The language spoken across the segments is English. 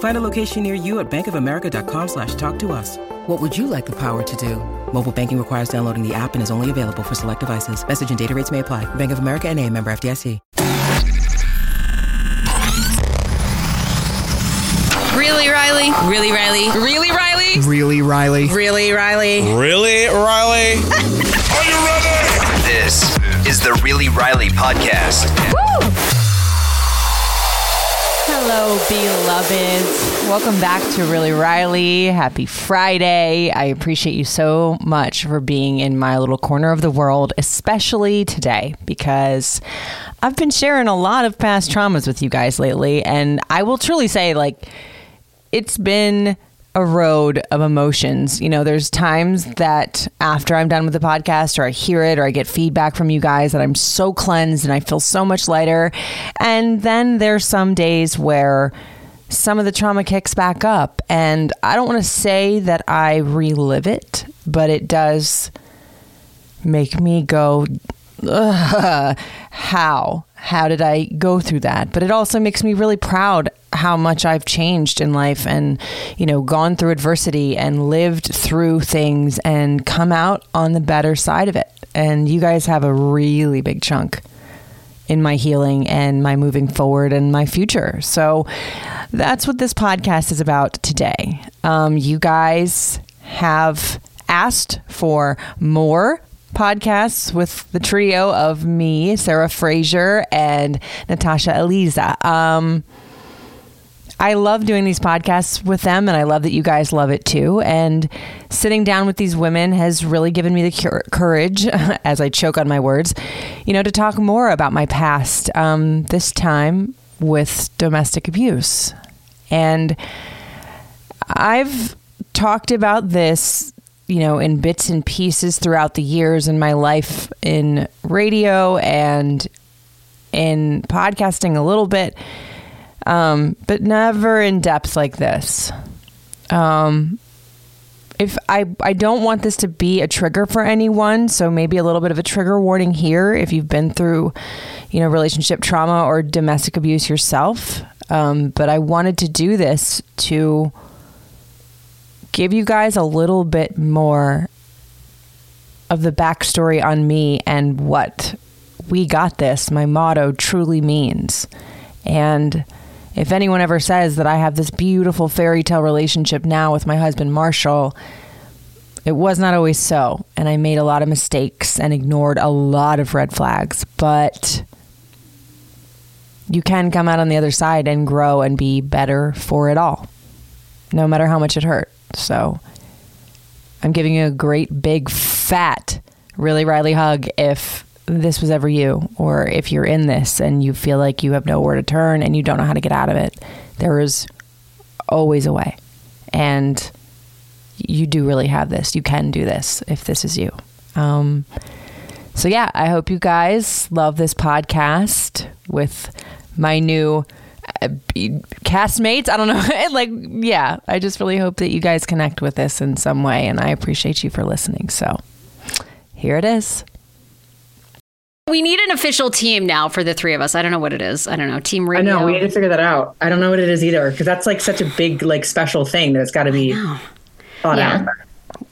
Find a location near you at bankofamerica.com slash talk to us. What would you like the power to do? Mobile banking requires downloading the app and is only available for select devices. Message and data rates may apply. Bank of America and a member FDIC. Really, Riley? Really, Riley? Really, Riley? Really, Riley? Really, Riley? Really, Riley? Are you ready? This is the Really Riley podcast. Hello, beloveds. Welcome back to Really Riley. Happy Friday. I appreciate you so much for being in my little corner of the world, especially today, because I've been sharing a lot of past traumas with you guys lately. And I will truly say, like, it's been a road of emotions. You know, there's times that after I'm done with the podcast or I hear it or I get feedback from you guys that I'm so cleansed and I feel so much lighter. And then there's some days where some of the trauma kicks back up. And I don't want to say that I relive it, but it does make me go, Ugh, how? How did I go through that? But it also makes me really proud how much I've changed in life and, you know, gone through adversity and lived through things and come out on the better side of it. And you guys have a really big chunk in my healing and my moving forward and my future. So that's what this podcast is about today. Um, you guys have asked for more podcasts with the trio of me, Sarah Frasier, and Natasha Elisa. Um, I love doing these podcasts with them, and I love that you guys love it too. And sitting down with these women has really given me the cur- courage, as I choke on my words, you know, to talk more about my past. Um, this time with domestic abuse, and I've talked about this you know, in bits and pieces throughout the years in my life in radio and in podcasting a little bit, um, but never in depth like this. Um, if I, I don't want this to be a trigger for anyone, so maybe a little bit of a trigger warning here if you've been through, you know, relationship trauma or domestic abuse yourself. Um, but I wanted to do this to give you guys a little bit more of the backstory on me and what we got this, my motto, truly means. And if anyone ever says that I have this beautiful fairy tale relationship now with my husband, Marshall, it was not always so. And I made a lot of mistakes and ignored a lot of red flags. But you can come out on the other side and grow and be better for it all, no matter how much it hurt. So I'm giving you a great big fat really Riley hug if this was ever you or if you're in this and you feel like you have nowhere to turn and you don't know how to get out of it. There is always a way. And you do really have this. You can do this if this is you. Um, so, yeah, I hope you guys love this podcast with my new Uh, castmates. I don't know. like, yeah, I just really hope that you guys connect with this in some way. And I appreciate you for listening. So here it is. We need an official team now for the three of us. I don't know what it is. I don't know. Team I radio. know we need to figure that out. I don't know what it is either because that's like such a big like special thing that it's got to be thought Yeah. out.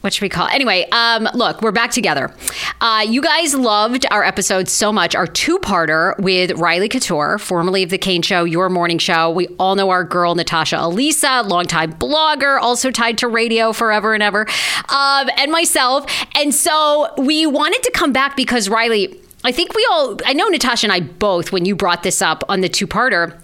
What should we call it? Anyway, um, look, we're back together. Uh, you guys loved our episode so much, our two-parter with Riley Couture, formerly of the Kane Show, your morning show. We all know our girl Natasha Elisa, longtime blogger, also tied to radio forever and ever, um, and myself. And so we wanted to come back because Riley, I think we all, I know Natasha and I both, when you brought this up on the two-parter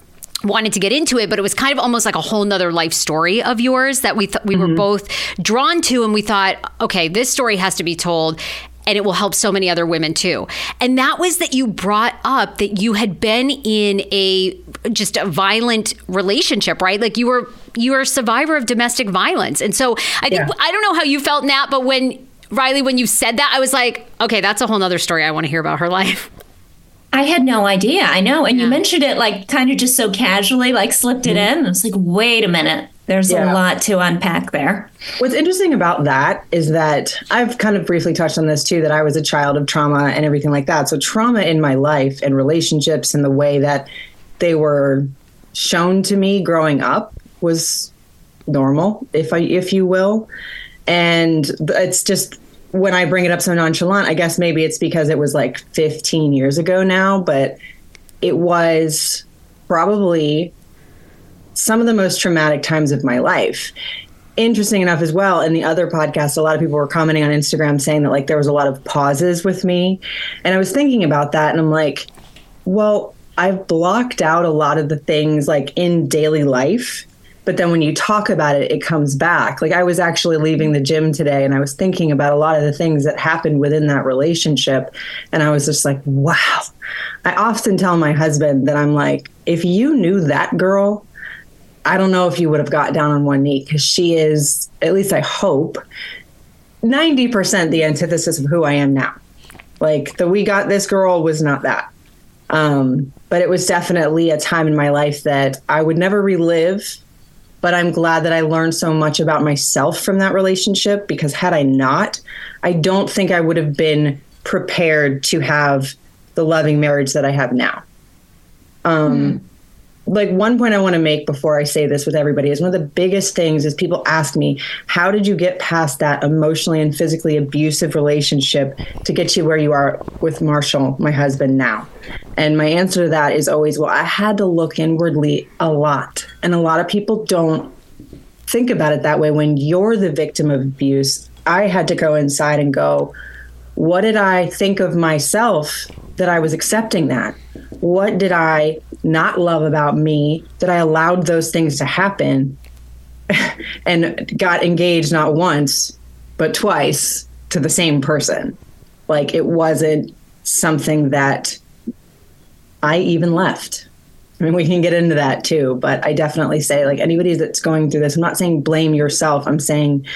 wanted to get into it, but it was kind of almost like a whole nother life story of yours that we th- we were mm-hmm. both drawn to, and we thought, okay, this story has to be told. And it will help so many other women too. And that was that you brought up that you had been in a just a violent relationship, right? Like you were you were a survivor of domestic violence. And so I think Yeah. I don't know how you felt, Nat, but when Riley, when you said that, I was like, okay, that's a whole nother story I want to hear about her life. I had no idea. I know. And you mentioned it like kind of just so casually, like slipped it mm-hmm. in. It's like, wait a minute. There's Yeah. a lot to unpack there. What's interesting about that is that I've kind of briefly touched on this too that I was a child of trauma and everything like that. So, trauma in my life and relationships and the way that they were shown to me growing up was normal, if I if you will. And it's just when I bring it up so nonchalant, I guess maybe it's because it was like 15 years ago now, but it was probably some of the most traumatic times of my life. Interesting enough, as well, in the other podcast, a lot of people were commenting on Instagram saying that like there was a lot of pauses with me. And I was thinking about that and I'm like, well, I've blocked out a lot of the things like in daily life. But then when you talk about it, it comes back. Like I was actually leaving the gym today and I was thinking about a lot of the things that happened within that relationship. And I was just like, wow. I often tell my husband that I'm like, if you knew that girl, I don't know if you would have got down on one knee because she is, at least I hope, 90% the antithesis of who I am now. Like the we got this girl was not that. Um, but it was definitely a time in my life that I would never relive. But I'm glad that I learned so much about myself from that relationship because had I not, I don't think I would have been prepared to have the loving marriage that I have now. Um, like one point I want to make before I say this with everybody is one of the biggest things is people ask me, how did you get past that emotionally and physically abusive relationship to get you where you are with Marshall, my husband now? And my answer to that is always, well, I had to look inwardly a lot. And a lot of people don't think about it that way when you're the victim of abuse. I had to go inside and go, what did I think of myself that I was accepting that? What did I not love about me that I allowed those things to happen and got engaged not once, but twice to the same person? Like it wasn't something that I even left. I mean, we can get into that too, but I definitely say, like, anybody that's going through this, I'm not saying blame yourself. I'm saying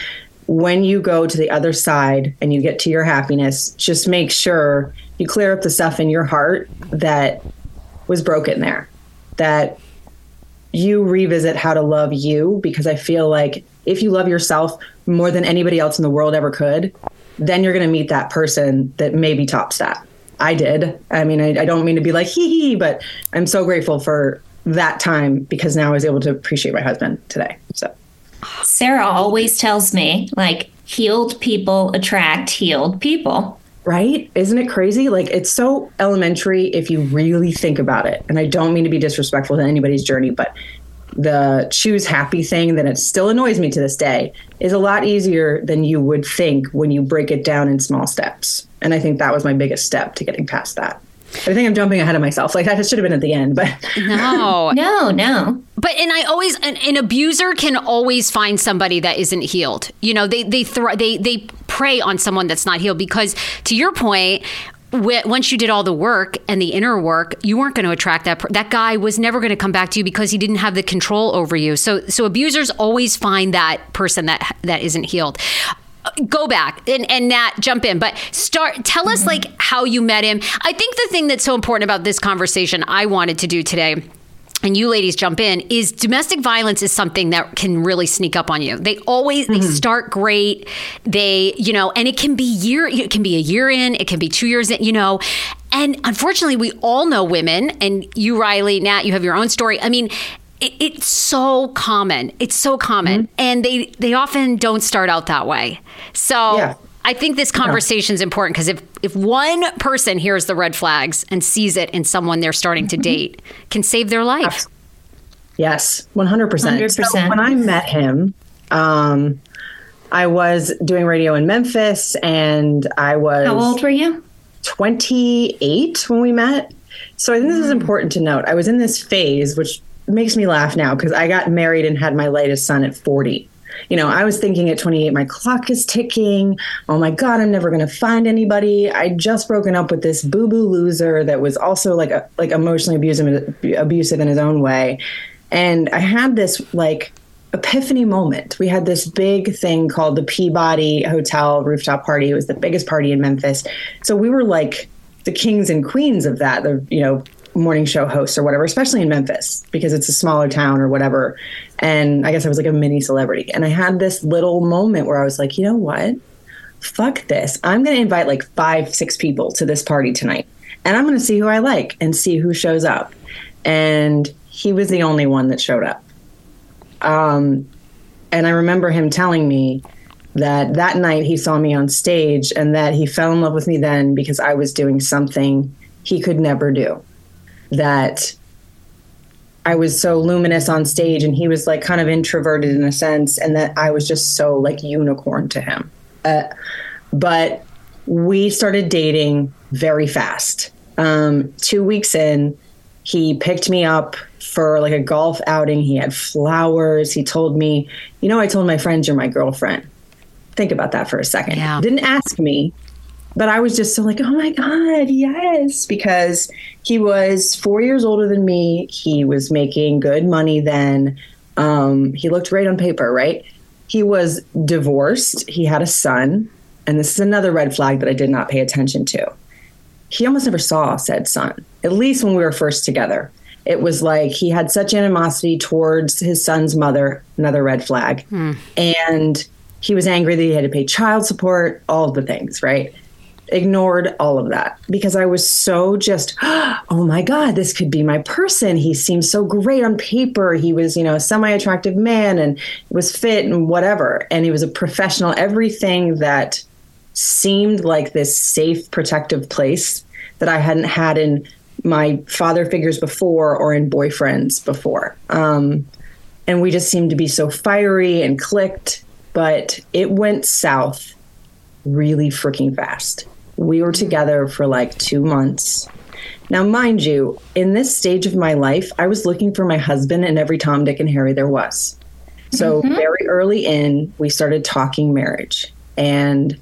when you go to the other side and you get to your happiness, just make sure you clear up the stuff in your heart that was broken there, that you revisit how to love you, because I feel like if you love yourself more than anybody else in the world ever could, then you're going to meet that person that maybe tops that. I did. I mean, I, I don't mean to be like hee hee, but I'm so grateful for that time because now I was able to appreciate my husband today. So. Sarah always tells me, like, healed people attract healed people. Right? Isn't it crazy? Like, it's so elementary if you really think about it. And I don't mean to be disrespectful to anybody's journey, but the choose happy thing that it still annoys me to this day is a lot easier than you would think when you break it down in small steps. And I think that was my biggest step to getting past that. I think I'm jumping ahead of myself. Like that should have been at the end, but No. No, no. But and I always an, an abuser can always find somebody that isn't healed. You know, they they thro- they they prey on someone that's not healed because to your point once you did all the work and the inner work, you weren't going to attract that per- that guy was never going to come back to you because he didn't have the control over you. So so abusers always find that person that that isn't healed. Go back and and Nat jump in, but start. Tell us like how you met him. I think the thing that's so important about this conversation I wanted to do today and you ladies jump in is domestic violence is something that can really sneak up on you they always mm-hmm. they start great they you know and it can be year it can be a year in it can be two years in you know and unfortunately we all know women and you riley nat you have your own story i mean it, it's so common it's so common mm-hmm. and they they often don't start out that way so yeah. I think this conversation is important because if if one person hears the red flags and sees it in someone they're starting to mm-hmm. date, can save their life. Yes, one hundred percent. When I met him, um, I was doing radio in Memphis, and I was. How old were you? Twenty eight when we met. So I think this is mm. important to note. I was in this phase, which makes me laugh now because I got married and had my latest son at forty you know, I was thinking at 28, my clock is ticking. Oh my God, I'm never going to find anybody. I just broken up with this boo boo loser that was also like a, like emotionally abusive, abusive in his own way. And I had this like epiphany moment. We had this big thing called the Peabody Hotel rooftop party. It was the biggest party in Memphis. So we were like the kings and queens of that. The you know morning show hosts or whatever, especially in Memphis because it's a smaller town or whatever. And I guess I was like a mini celebrity. And I had this little moment where I was like, you know what? Fuck this. I'm going to invite like five, six people to this party tonight. And I'm going to see who I like and see who shows up. And he was the only one that showed up. Um, and I remember him telling me that that night he saw me on stage and that he fell in love with me then because I was doing something he could never do that I was so luminous on stage and he was like kind of introverted in a sense, and that I was just so like unicorn to him. Uh, but we started dating very fast. Um, two weeks in, he picked me up for like a golf outing. He had flowers. He told me, you know, I told my friends you're my girlfriend. Think about that for a second. Yeah. Didn't ask me, but I was just so like, oh my God, yes, because he was four years older than me. He was making good money then. Um, he looked great on paper, right? He was divorced. He had a son. And this is another red flag that I did not pay attention to. He almost never saw said son, at least when we were first together. It was like he had such animosity towards his son's mother, another red flag. Hmm. And he was angry that he had to pay child support, all the things, right? Ignored all of that because I was so just, oh my God, this could be my person. He seems so great on paper. He was, you know, a semi attractive man and was fit and whatever. And he was a professional. Everything that seemed like this safe, protective place that I hadn't had in my father figures before or in boyfriends before. Um, and we just seemed to be so fiery and clicked, but it went south really freaking fast. We were together for like two months. Now, mind you, in this stage of my life, I was looking for my husband in every Tom, Dick, and Harry there was. So, mm-hmm. very early in, we started talking marriage. And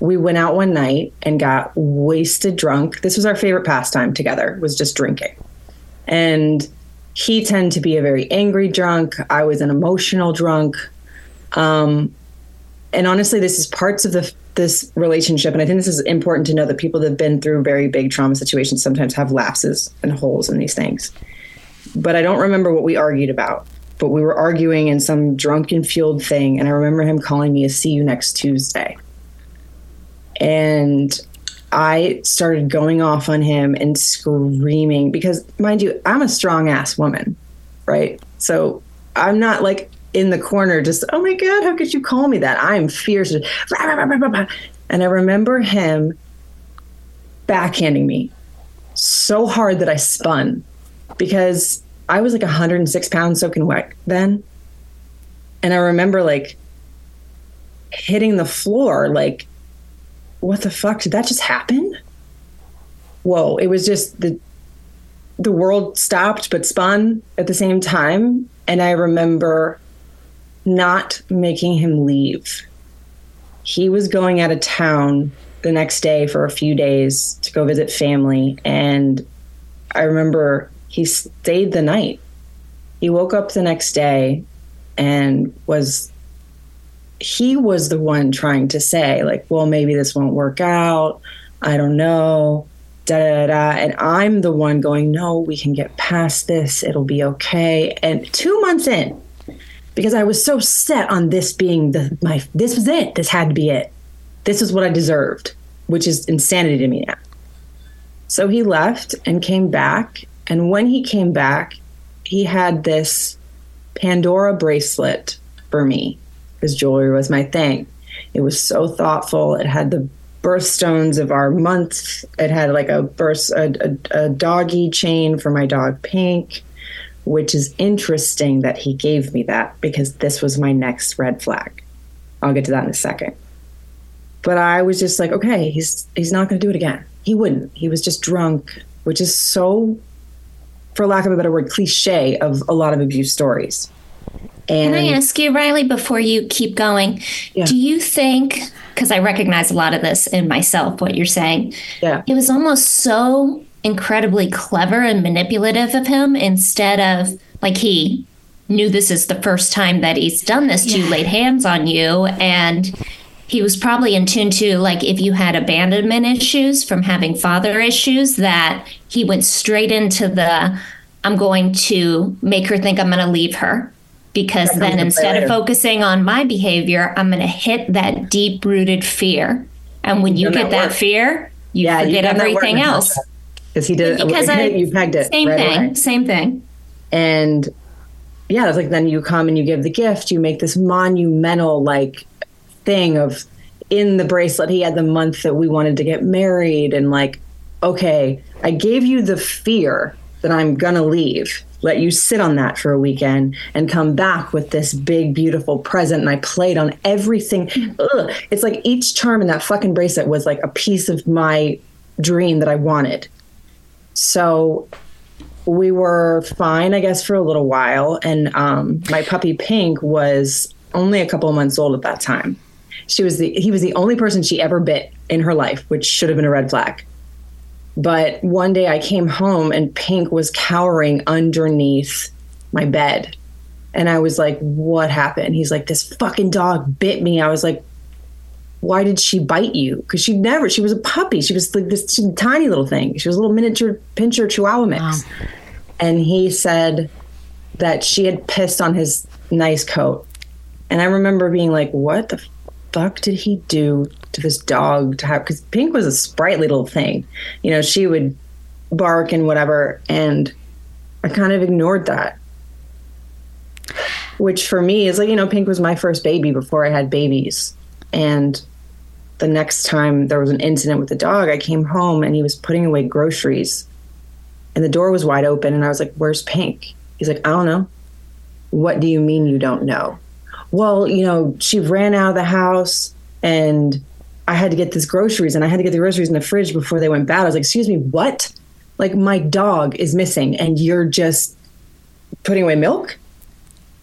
we went out one night and got wasted drunk. This was our favorite pastime together, was just drinking. And he tended to be a very angry drunk. I was an emotional drunk. Um, and honestly, this is parts of the this relationship, and I think this is important to know that people that have been through very big trauma situations sometimes have lapses and holes in these things. But I don't remember what we argued about. But we were arguing in some drunken fueled thing, and I remember him calling me a see you next Tuesday. And I started going off on him and screaming because, mind you, I'm a strong ass woman, right? So I'm not like in the corner, just, oh my God, how could you call me that? I am fierce. And I remember him backhanding me so hard that I spun because I was like 106 pounds soaking wet then. And I remember like hitting the floor, like, what the fuck? Did that just happen? Whoa, it was just the the world stopped but spun at the same time. And I remember not making him leave. He was going out of town the next day for a few days to go visit family. And I remember he stayed the night. He woke up the next day and was, he was the one trying to say, like, well, maybe this won't work out. I don't know. Da, da, da, and I'm the one going, no, we can get past this. It'll be okay. And two months in, because I was so set on this being the my this was it. This had to be it. This is what I deserved, which is insanity to me now. So he left and came back. And when he came back, he had this Pandora bracelet for me because jewelry was my thing. It was so thoughtful. It had the birthstones of our month. It had like a birth a, a, a doggy chain for my dog Pink, which is interesting that he gave me that because this was my next red flag. I'll get to that in a second. But I was just like, okay, he's he's not going to do it again. He wouldn't. He was just drunk, which is so, for lack of a better word, cliche of a lot of abuse stories. And Can I ask you, Riley, before you keep going, yeah. do you think, because I recognize a lot of this in myself, what you're saying, yeah. it was almost so incredibly clever and manipulative of him instead of like he knew this is the first time that he's done this to yeah. laid hands on you and he was probably in tune to like if you had abandonment issues from having father issues that he went straight into the i'm going to make her think i'm going to leave her because then instead of focusing on my behavior, I'm going to hit that deep rooted fear. And when you get that, that fear, you yeah, forget everything else. Because he did because I, you pegged it. Same right thing. Away. Same thing. And yeah, it's like then you come and you give the gift. You make this monumental like thing of in the bracelet. He had the month that we wanted to get married, and like, okay, I gave you the fear that I'm gonna leave let you sit on that for a weekend and come back with this big beautiful present and i played on everything Ugh. it's like each charm in that fucking bracelet was like a piece of my dream that i wanted so we were fine i guess for a little while and um, my puppy pink was only a couple of months old at that time she was the he was the only person she ever bit in her life which should have been a red flag but one day I came home and Pink was cowering underneath my bed. And I was like, what happened? He's like, this fucking dog bit me. I was like, why did she bite you? Because she never, she was a puppy. She was like this tiny little thing. She was a little miniature pinscher chihuahua mix. Wow. And he said that she had pissed on his nice coat. And I remember being like, what the fuck did he do to this dog to have because Pink was a sprightly little thing. You know, she would bark and whatever, and I kind of ignored that. Which for me is like, you know, Pink was my first baby before I had babies. And the next time there was an incident with the dog, I came home and he was putting away groceries. And the door was wide open and I was like, Where's Pink? He's like, I don't know. What do you mean you don't know? Well, you know, she ran out of the house and I had to get these groceries and I had to get the groceries in the fridge before they went bad. I was like, excuse me, what? Like my dog is missing and you're just putting away milk?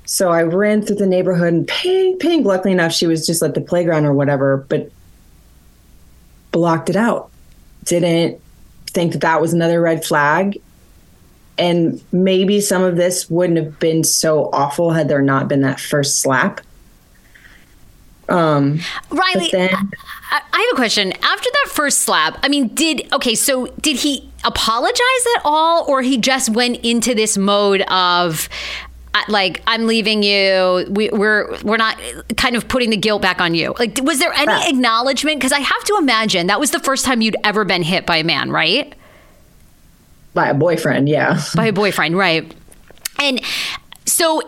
So I ran through the neighborhood and Pink, Pink, luckily enough, she was just at the playground or whatever, but blocked it out. Didn't think that that was another red flag. And maybe some of this wouldn't have been so awful had there not been that first slap. Um, Riley, then, I, I have a question. After that first slap, I mean, did okay? So did he apologize at all, or he just went into this mode of? Like I'm leaving you. We, we're we're not kind of putting the guilt back on you. Like, was there any right. acknowledgement? Because I have to imagine that was the first time you'd ever been hit by a man, right? By a boyfriend, yeah. By a boyfriend, right? And so,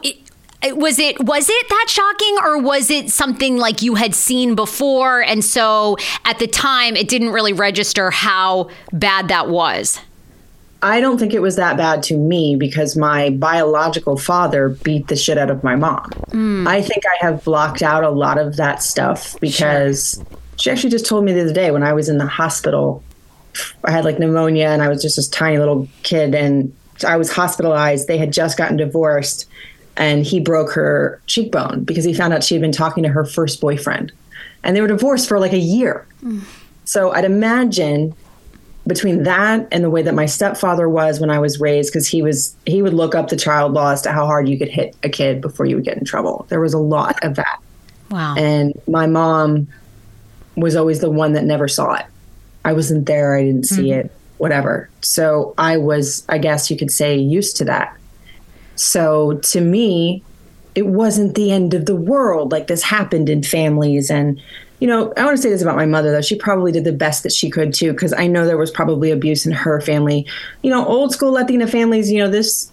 it, was it was it that shocking or was it something like you had seen before and so at the time it didn't really register how bad that was I don't think it was that bad to me because my biological father beat the shit out of my mom. Mm. I think I have blocked out a lot of that stuff because sure. she actually just told me the other day when I was in the hospital. I had like pneumonia and I was just this tiny little kid and I was hospitalized. They had just gotten divorced and he broke her cheekbone because he found out she had been talking to her first boyfriend. And they were divorced for like a year. Mm. So I'd imagine between that and the way that my stepfather was when I was raised, because he was he would look up the child law as to how hard you could hit a kid before you would get in trouble. There was a lot of that. Wow. And my mom was always the one that never saw it. I wasn't there, I didn't see mm-hmm. it. whatever. So I was, I guess you could say, used to that. So to me, it wasn't the end of the world. Like this happened in families. And, you know, I want to say this about my mother, though. She probably did the best that she could, too, because I know there was probably abuse in her family. You know, old school Latina families, you know, this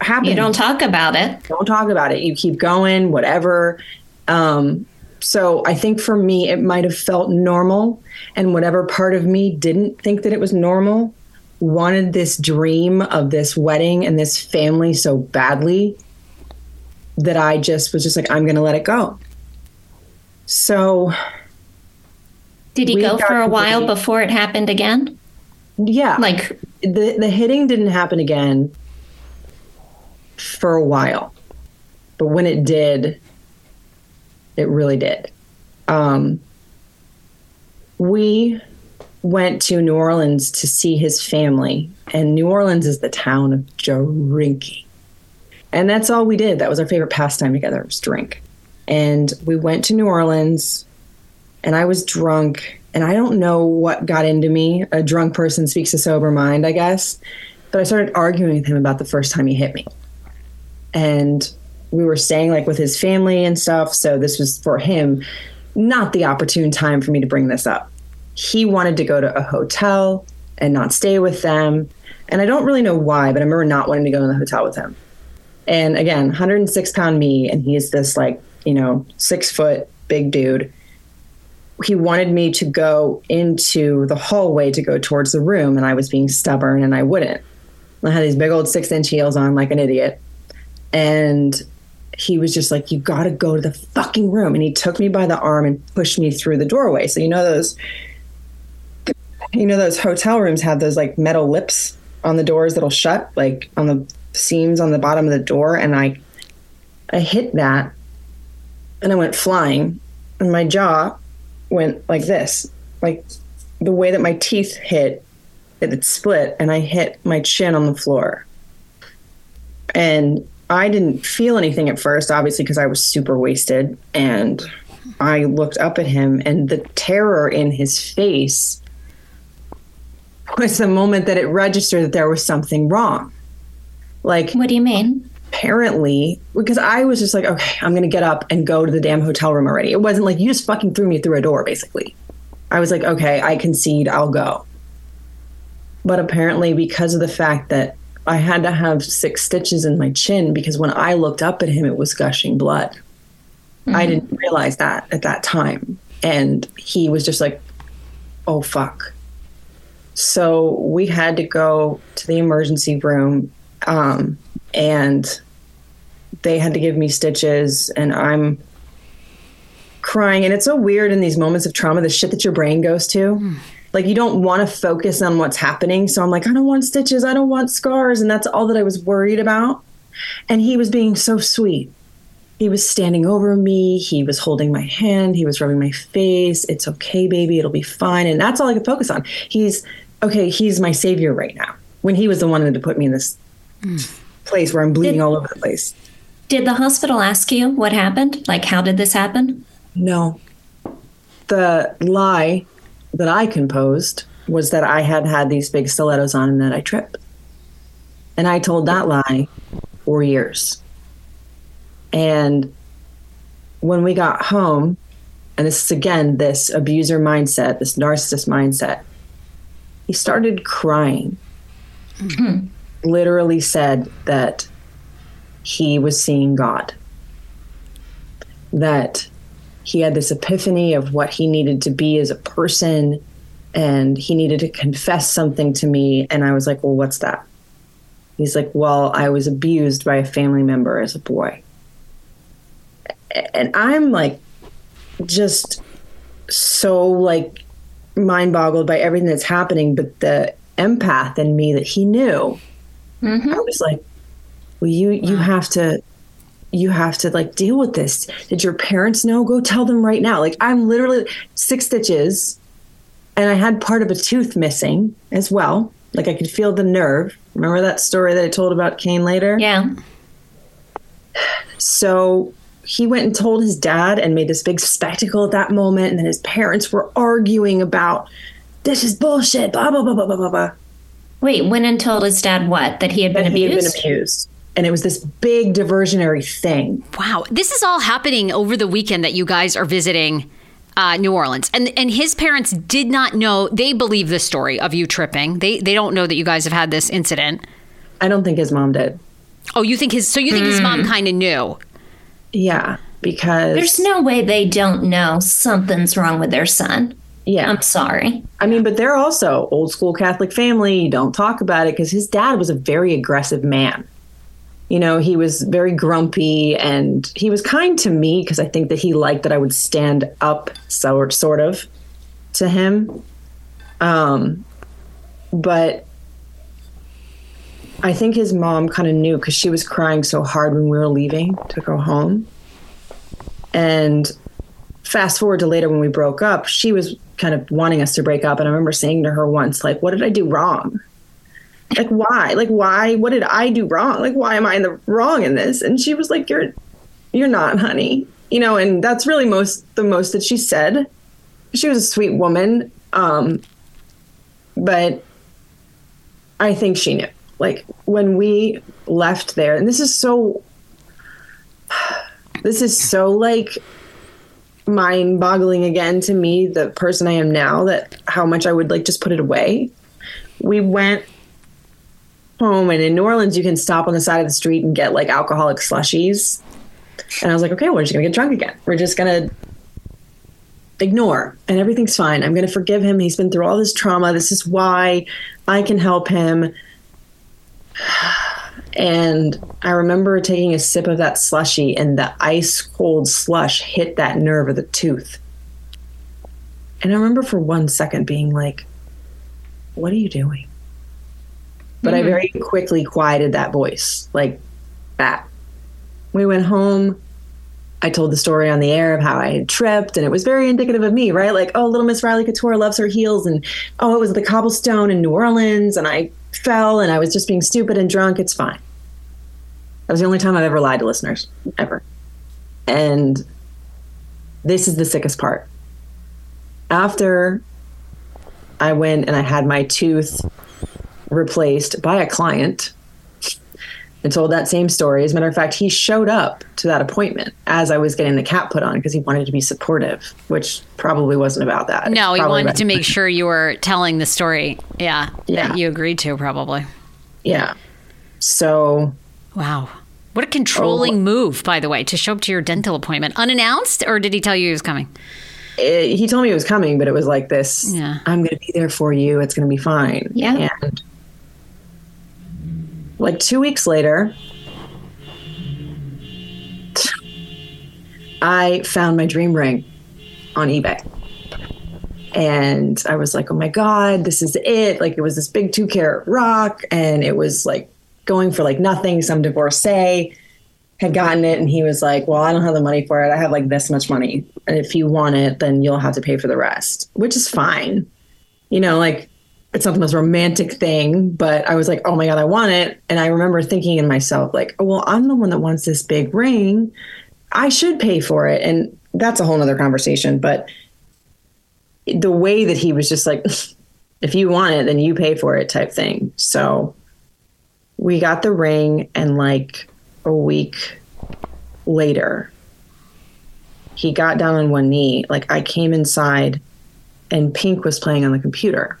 happened. You don't talk about it. Don't talk about it. You keep going, whatever. Um, so I think for me, it might have felt normal. And whatever part of me didn't think that it was normal wanted this dream of this wedding and this family so badly that I just was just like, I'm going to let it go. So. Did he go for a while before it happened again? Yeah. Like the, the hitting didn't happen again for a while. But when it did, it really did. Um, we went to New Orleans to see his family, and New Orleans is the town of drinking. And that's all we did. That was our favorite pastime together was drink. And we went to New Orleans, and I was drunk, and I don't know what got into me. A drunk person speaks a sober mind, I guess. But I started arguing with him about the first time he hit me. And we were staying like with his family and stuff. So this was for him not the opportune time for me to bring this up. He wanted to go to a hotel and not stay with them. And I don't really know why, but I remember not wanting to go in the hotel with him. And again, 106 pound me, and he's this like, you know, six foot big dude. He wanted me to go into the hallway to go towards the room, and I was being stubborn and I wouldn't. I had these big old six inch heels on like an idiot. And he was just like, You got to go to the fucking room. And he took me by the arm and pushed me through the doorway. So, you know, those, you know, those hotel rooms have those like metal lips on the doors that'll shut, like on the seams on the bottom of the door. And I, I hit that and I went flying and my jaw went like this, like the way that my teeth hit, it, it split and I hit my chin on the floor. And I didn't feel anything at first, obviously, because I was super wasted. And I looked up at him, and the terror in his face was the moment that it registered that there was something wrong. Like, what do you mean? Apparently, because I was just like, okay, I'm going to get up and go to the damn hotel room already. It wasn't like you just fucking threw me through a door, basically. I was like, okay, I concede, I'll go. But apparently, because of the fact that I had to have six stitches in my chin because when I looked up at him, it was gushing blood. Mm-hmm. I didn't realize that at that time. And he was just like, oh, fuck. So we had to go to the emergency room um, and they had to give me stitches. And I'm crying. And it's so weird in these moments of trauma, the shit that your brain goes to. Mm like you don't want to focus on what's happening. So I'm like, I don't want stitches, I don't want scars. And that's all that I was worried about. And he was being so sweet. He was standing over me. He was holding my hand. He was rubbing my face. It's okay, baby. It'll be fine. And that's all I could focus on. He's okay. He's my savior right now. When he was the one that had to put me in this mm. Place where I'm bleeding did, all over the place. Did the hospital ask you what happened? Like, how did this happen? No. The lie that I composed was that I had had these big stilettos on and that I tripped. And I told that lie for years. And when we got home, and this is again this abuser mindset, this narcissist mindset, he started crying. Mm-hmm. Literally said that he was seeing God. That he had this epiphany of what he needed to be as a person and he needed to confess something to me and i was like well what's that he's like well i was abused by a family member as a boy and i'm like just so like mind boggled by everything that's happening but the empath in me that he knew mm-hmm. i was like well you you have to you have to like deal with this. Did your parents know? Go tell them right now. Like I'm literally six stitches and I had part of a tooth missing as well. Like I could feel the nerve. Remember that story that I told about Kane later? Yeah. So he went and told his dad and made this big spectacle at that moment. And then his parents were arguing about this is bullshit, blah, blah, blah, blah, blah, blah, blah. Wait, went and told his dad what? That he had been that he had abused? been abused. And it was this big diversionary thing. Wow, this is all happening over the weekend that you guys are visiting uh, New Orleans, and and his parents did not know. They believe the story of you tripping. They they don't know that you guys have had this incident. I don't think his mom did. Oh, you think his? So you think his mom kind of knew? Yeah, because There's no way they don't know something's wrong with their son. Yeah. I'm sorry. I mean, but they're also old school Catholic family. You don't talk about it because his dad was a very aggressive man. You know, he was very grumpy and he was kind to me because I think that he liked that I would stand up, so sort of, to him. Um, but I think his mom kind of knew because she was crying so hard when we were leaving to go home. And fast forward to later when we broke up, she was kind of wanting us to break up. And I remember saying to her once, like, what did I do wrong? Like, why? Like, why? What did I do wrong? Like, why am I in the wrong in this? And she was like, you're, you're not, honey. You know, and that's really most, the most that she said. She was a sweet woman. Um, but I think she knew. Like, when we left there, and this is so, this is so like mind boggling again to me, the person I am now, that how much I would like just put it away. We went home, and in New Orleans, you can stop on the side of the street and get like alcoholic slushies. And I was like, okay, we're just gonna get drunk again. We're just gonna ignore, and everything's fine. I'm gonna forgive him. He's been through all this trauma. This is why I can help him. And I remember taking a sip of that slushy, and the ice cold slush hit that nerve of the tooth. And I remember for one second being like, What are you doing? But I hmm. very quickly quieted that voice, like that. We went home. I told the story on the air of how I had tripped, and it was very indicative of me, right? Like, oh, little Miss Riley Couture loves her heels, and oh, it was the cobblestone in New Orleans, and I fell, and I was just being stupid and drunk. It's fine. That was the only time I've ever lied to listeners, ever. And this is the sickest part. After I went and I had my tooth replaced by a client and told that same story. As a matter of fact, he showed up to that appointment as I was getting the cap put on because he wanted to be supportive, which probably wasn't about that. No, he wanted to make sure you were telling the story. Yeah, Yeah. that you agreed to probably. Yeah. So Wow. What a controlling Oh. move, by the way, to show up to your dental appointment unannounced, or did he tell you he was coming? it, he told me he was coming, but it was like this Yeah. I'm going to be there for you. It's going to be fine. Yeah. And like two weeks later, I found my dream ring on eBay. And I was like, oh my God, this is it. Like, it was this big two carat rock, and it was like going for like nothing. Some divorcee had gotten it, and he was like, well, I don't have the money for it. I have like this much money. And if you want it, then you'll have to pay for the rest, which is fine. You know, like, it's not the most romantic thing, but I was like, oh my God, I want it. And I remember thinking in myself, like, oh, well, I'm the one that wants this big ring. I should pay for it. And that's a whole nother conversation. But the way that he was just like, if you want it, then you pay for it type thing. So we got the ring, and like a week later, he got down on one knee. Like I came inside, and Pink was playing on the computer.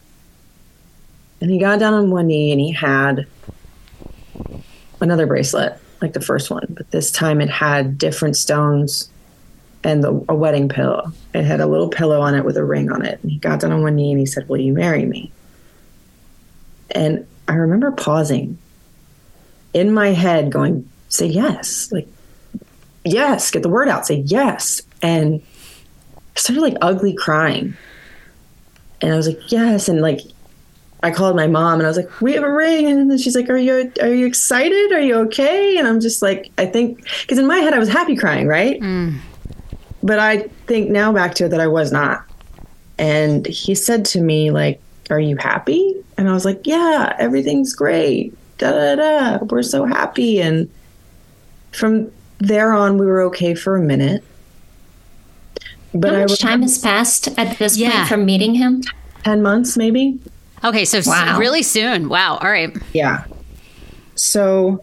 And he got down on one knee and he had another bracelet, like the first one, but this time it had different stones and the, a wedding pillow. It had a little pillow on it with a ring on it. And he got down on one knee and he said, Will you marry me? And I remember pausing in my head, going, Say yes. Like, yes, get the word out, say yes. And I started like ugly crying. And I was like, Yes. And like, I called my mom and I was like, "We have a ring," and then she's like, "Are you are you excited? Are you okay?" And I'm just like, I think because in my head I was happy crying, right? Mm. But I think now back to it that I was not. And he said to me like, "Are you happy?" And I was like, "Yeah, everything's great. Da da da. We're so happy." And from there on, we were okay for a minute. But How I much was time has passed at this Yeah. point from meeting him? ten months maybe. Okay, so Wow. really soon. Wow. All right. Yeah. So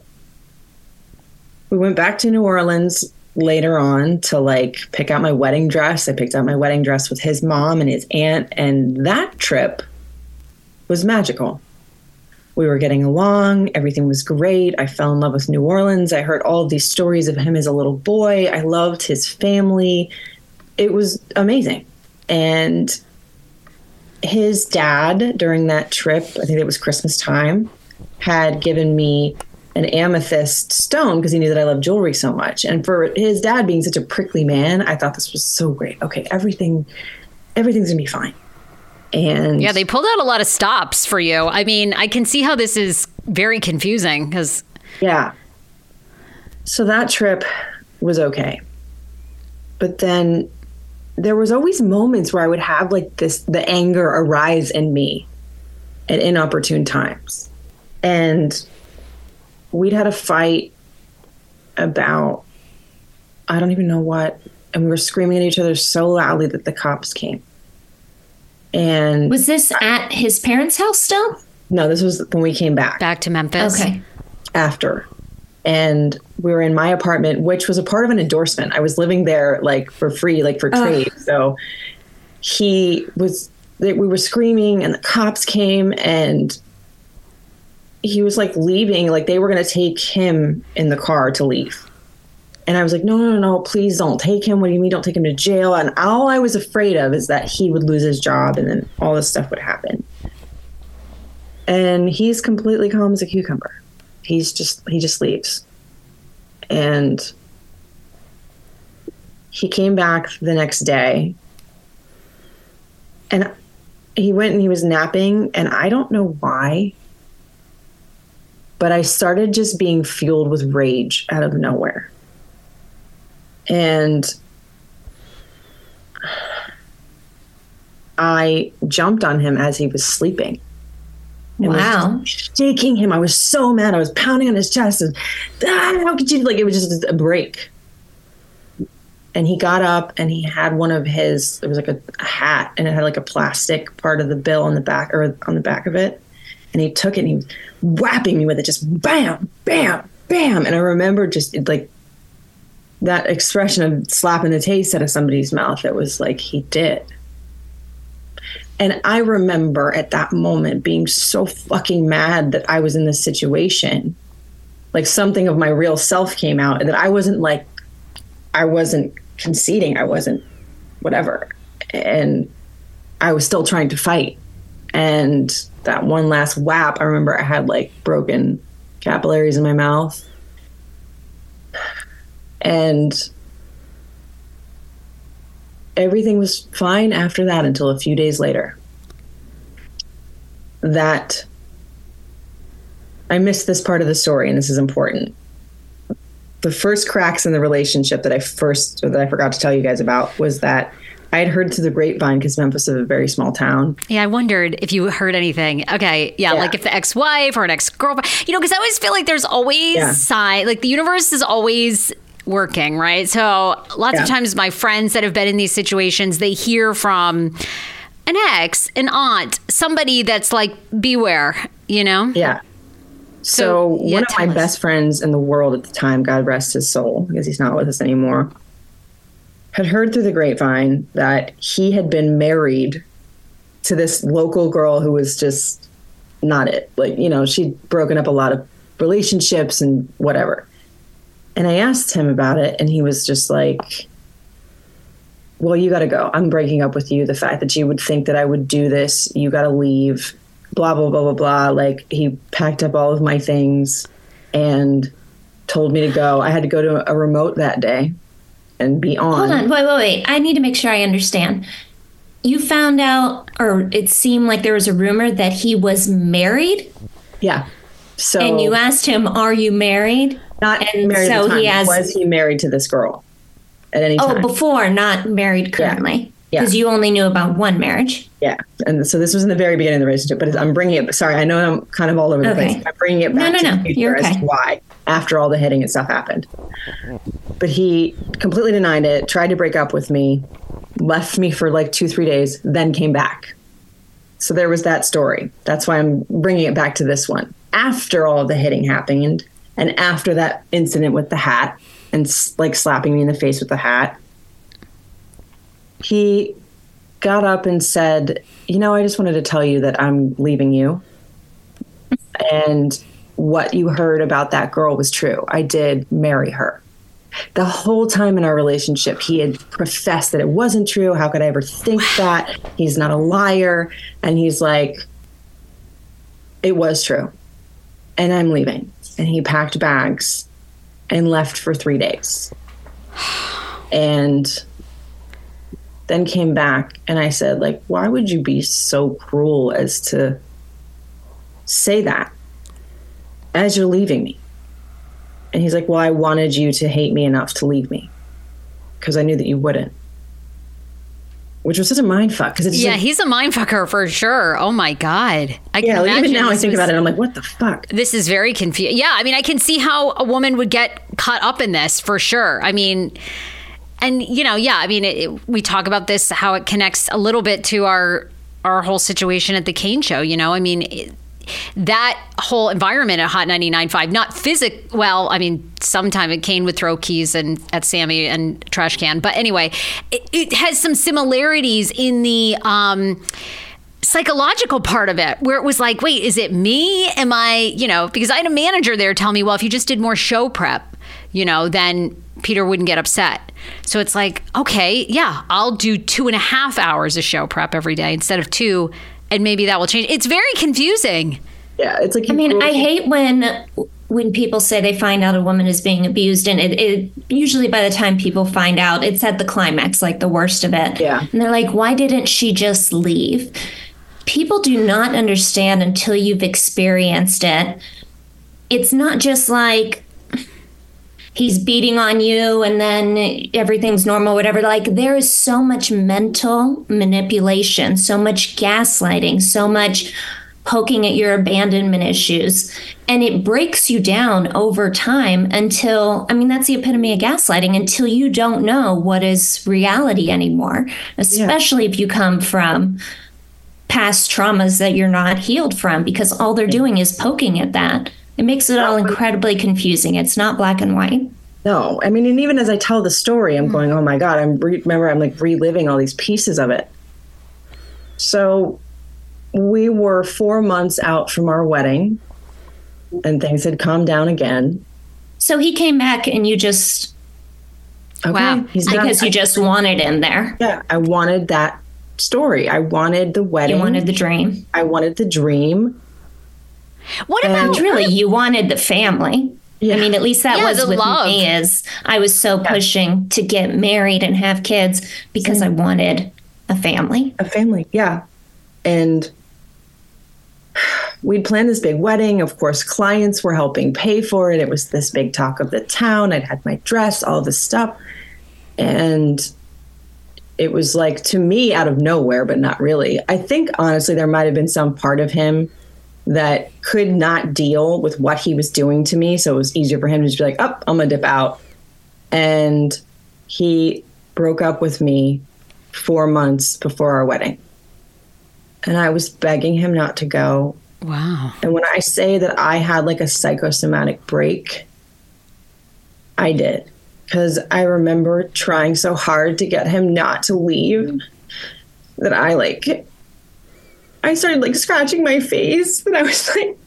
we went back to New Orleans later on to like pick out my wedding dress. I picked out my wedding dress with his mom and his aunt, and that trip was magical. We were getting along, everything was great. I fell in love with New Orleans. I heard all these stories of him as a little boy. I loved his family. It was amazing. And his dad, during that trip, I think it was Christmas time, had given me an amethyst stone because he knew that I love jewelry so much. And for his dad being such a prickly man, I thought this was so great. Okay, everything everything's gonna be fine. And Yeah, they pulled out a lot of stops for you. I mean, I can see how this is very confusing because Yeah. So that trip was okay. But then there was always moments where I would have like this the anger arise in me at inopportune times. And we'd had a fight about I don't even know what and we were screaming at each other so loudly that the cops came. And Was this at his parents' house still? no, this was when we came back back to Memphis. Okay. after. And we were in my apartment, which was a part of an endorsement. I was living there like for free, like for trade. So he was, we were screaming, and the cops came, and he was like leaving, like they were going to take him in the car to leave. And I was like, no, no, no, please don't take him. What do you mean don't take him to jail? And all I was afraid of is that he would lose his job and then all this stuff would happen. And he's completely calm as a cucumber he's just he just leaves and he came back the next day and he went and he was napping and i don't know why but i started just being fueled with rage out of nowhere and i jumped on him as he was sleeping and was Wow. shaking him. I was so mad. I was pounding on his chest. And, ah, how could you? Like it was just a break. And he got up and he had one of his. It was like a, a hat, and it had like a plastic part of the bill on the back or on the back of it. And he took it and he was whapping me with it, just bam, bam, bam. And I remember just like that expression of slapping the taste out of somebody's mouth. It was like he did. And I remember at that moment being so fucking mad that I was in this situation. Like something of my real self came out that I wasn't like, I wasn't conceding. I wasn't whatever. And I was still trying to fight. And that one last whap, I remember I had like broken capillaries in my mouth. And everything was fine after that until a few days later. That I missed this part of the story, and this is important. The first cracks in the relationship that I first, or that I forgot to tell you guys about, was that I had heard through the grapevine because Memphis is a very small town. Yeah, I wondered if you heard anything. Okay, yeah, Yeah. like if the ex-wife or an ex-girlfriend, you know, because I always feel like there's always Yeah. sign, like the universe is always working, right? So lots of times, my friends that have been in these situations, they hear from an ex, an aunt, somebody that's like, beware, you know? Yeah. So, So, yeah, one of my us. best friends in the world at the time, God rest his soul, because he's not with us anymore, had heard through the grapevine that he had been married to this local girl who was just not it. Like, you know, she'd broken up a lot of relationships and whatever. And I asked him about it, and he was just like, Well, you got to go. I'm breaking up with you. The fact that you would think that I would do this, you got to leave, blah, blah, blah, blah, blah. Like, he packed up all of my things and told me to go. I had to go to a remote that day and be on. Hold on, wait, wait, wait. I need to make sure I understand. You found out, or it seemed like there was a rumor that he was married, Yeah. So, and you asked him, "Are you married?" Not and married so he has- Was he married to this girl at any Oh, time? Oh, before, not married currently, Yeah. because you only knew about one marriage. Yeah, and so this was in the very beginning of the relationship, but I'm bringing it. Sorry, I know I'm kind of all over the Okay. place. I'm bringing it back no, to no, the you're as okay. to why after all the hitting and stuff happened. But he completely denied it, tried to break up with me, left me for like two, three days, then came back. So there was that story. That's why I'm bringing it back to this one. After all the hitting happened, and after that incident with the hat and like slapping me in the face with the hat, he got up and said, You know, I just wanted to tell you that I'm leaving you. And what you heard about that girl was true. I did marry her. The whole time in our relationship, he had professed that it wasn't true. How could I ever think that? He's not a liar. And he's like, It was true. And I'm leaving. And he packed bags and left for three days. And then came back and I said, like, why would you be so cruel as to say that as you're leaving me? And he's like, well, I wanted you to hate me enough to leave me because I knew that you wouldn't. Which was such a mind fuck because it's yeah, like, he's a mind fucker for sure. Oh my god! I yeah. Like, even now, I think was- about it. I'm like, what the fuck? This is very confusing. Yeah, I mean, I can see how a woman would get caught up in this for sure. I mean, and you know, yeah, I mean, it, it- we talk about this how it connects a little bit to our our whole situation at the Kane show. You know, I mean. It, that whole environment at Hot 99.5, not physic. Well, I mean, sometime Kane would throw keys and at Sammy and trash can. But anyway, it, it has some similarities in the um, psychological part of it where it was like, wait, is it me? Am I, you know, because I had a manager there tell me, well, if you just did more show prep, you know, then Peter wouldn't get upset. So it's like, okay, yeah, I'll do two and a half hours of show prep every day instead of two, and maybe that will change. It's very confusing. Yeah, it's like I mean, I hate when when people say they find out a woman is being abused, and it, it usually by the time people find out, it's at the climax, like the worst of it. Yeah. and they're like, "Why didn't she just leave?" People do not understand until you've experienced it. It's not just like he's beating on you and then everything's normal, whatever. Like, there is so much mental manipulation, so much gaslighting, so much poking at your abandonment issues. And it breaks you down over time until, I mean, that's the epitome of gaslighting, until you don't know what is reality anymore, especially if you come from past traumas that you're not healed from, because all they're doing is poking at that. It makes it all incredibly confusing. It's not black and white. No, I mean, and even as I tell the story, I'm mm. going, oh my God, I'm re- remember, I'm like reliving all these pieces of it. So we were four months out from our wedding and things had calmed down again. So he came back and you just, Okay, Wow. He's not, because you just wanted him there. yeah, I wanted that story. I wanted the wedding. You wanted the dream. I wanted the dream. What And- about Really, you wanted the family. I mean, at least that Yeah, was with love. me. Is I was so pushing to get married and have kids because I wanted a family. a family yeah. And we'd planned this big wedding. Of course clients were helping pay for it. It was this big talk of the town. I'd had my dress all this stuff. And it was like to me out of nowhere but not really. I think honestly there might have been some part of him that could not deal with what he was doing to me so it was easier for him to just be like up i'm gonna dip out and he broke up with me four months before our wedding. And I was begging him not to go. wow? And when I say that I had like a psychosomatic break, I did. Because I remember trying so hard to get him not to leave that I like, I started like scratching my face. And I was like,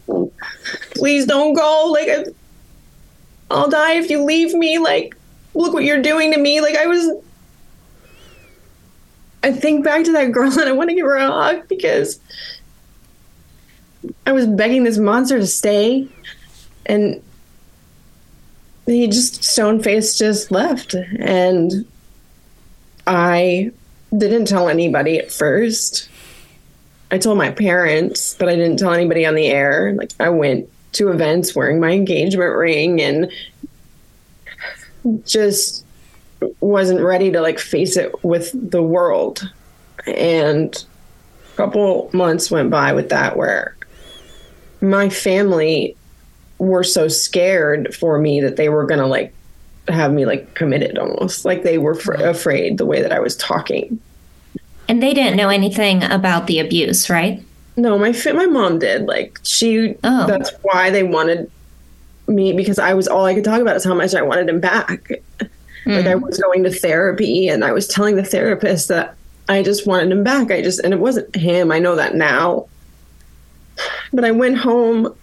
please don't go. Like, I'll die if you leave me. Like, look what you're doing to me. Like, I was I think back to that girl and I want to give her a hug because I was begging this monster to stay and he just stone faced just left and I didn't tell anybody at first. I told my parents, but I didn't tell anybody on the air. Like I went to events wearing my engagement ring and just wasn't ready to like face it with the world. And a couple months went by with that where my family were so scared for me that they were going to like have me like committed almost like they were fr- mm-hmm. afraid the way that I was talking. And they didn't know anything about the abuse, right? No, my my mom did. Like she, Oh. that's why they wanted me because I was all I could talk about is how much I wanted him back. Like I hmm. was going to therapy and I was telling the therapist that I just wanted him back. I just and it wasn't him. I know that now. But I went home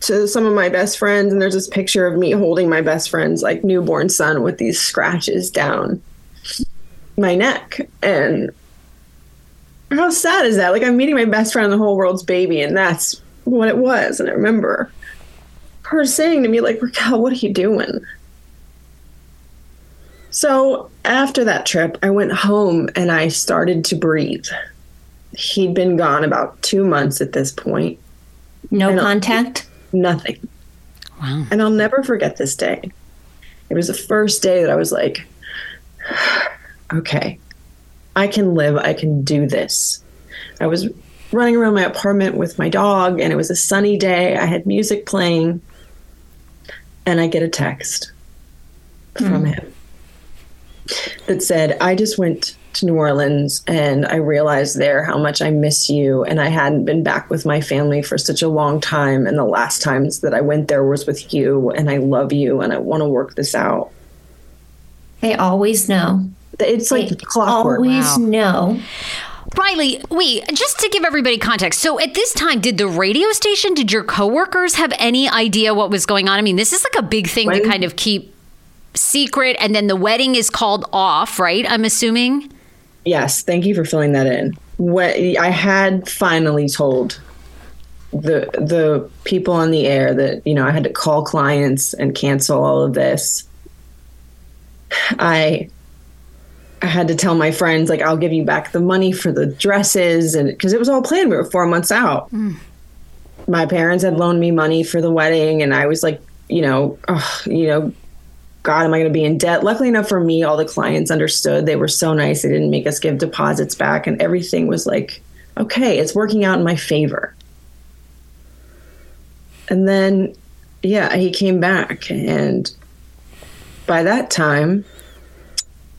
to some of my best friends and there's this picture of me holding my best friend's like newborn son with these scratches down my neck and how sad is that? Like I'm meeting my best friend, in the whole world's baby, and that's what it was. And I remember her saying to me, like, Raquel, what are you doing? So after that trip, I went home and I started to breathe. He'd been gone about two months at this point. No contact? Nothing. Wow. And I'll never forget this day. It was the first day that I was like, okay, I can live, I can do this. I was running around my apartment with my dog, and it was a sunny day. I had music playing, and I get a text from hmm. him that said, I just went to New Orleans and I realized there how much I miss you. And I hadn't been back with my family for such a long time. And the last times that I went there was with you. And I love you and I want to work this out. They always know. It's like They clockwork. always know. Riley, wait, just to give everybody context. So at this time, did the radio station, did your coworkers have any idea what was going on? I mean, this is like a big thing to kind of keep secret and then the wedding is called off, right? I'm assuming. Yes, thank you for filling that in. What I had finally told the the people on the air that you know I had to call clients and cancel all of this. I I had to tell my friends like I'll give you back the money for the dresses and because it was all planned. We were four months out. Hmm. My parents had loaned me money for the wedding, and I was like, you know, you know, God, am I going to be in debt? Luckily enough for me, all the clients understood. They were so nice. They didn't make us give deposits back, and everything was like, okay, it's working out in my favor. And then, yeah, he came back, and by that time,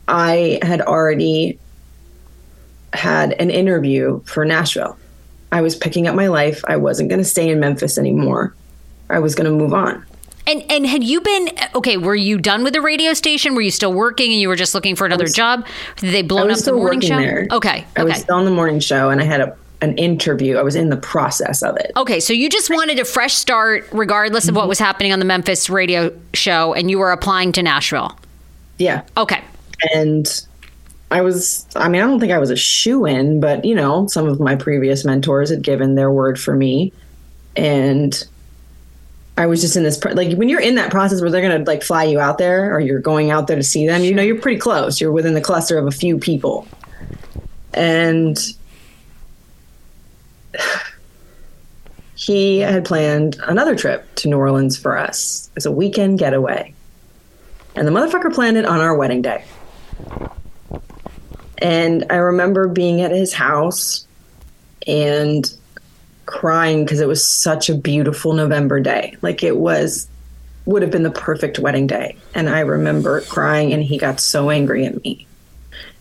I had already had an interview for Nashville. I was picking up my life. I wasn't going to stay in Memphis anymore. I was going to move on. And and had you been okay? Were you done with the radio station? Were you still working, and you were just looking for another job? Did they blown up the morning show? there. Okay, I was still on the morning show, and I had a an interview. I was in the process of it. okay. So you just wanted a fresh start, regardless of Mm-hmm. what was happening on the Memphis radio show, and you were applying to Nashville. Yeah, Okay, and I was. I mean, I don't think I was a shoe in, but you know, some of my previous mentors had given their word for me, and I was just in this like when you're in that process where they're gonna like fly you out there, or you're going out there to see them. You know, you're pretty close. You're within the cluster of a few people, and he had planned another trip to New Orleans for us as a weekend getaway. And the motherfucker planned it on our wedding day. And I remember being at his house and crying because it was such a beautiful November day. Like it was, would have been the perfect wedding day. And I remember crying and he got so angry at me.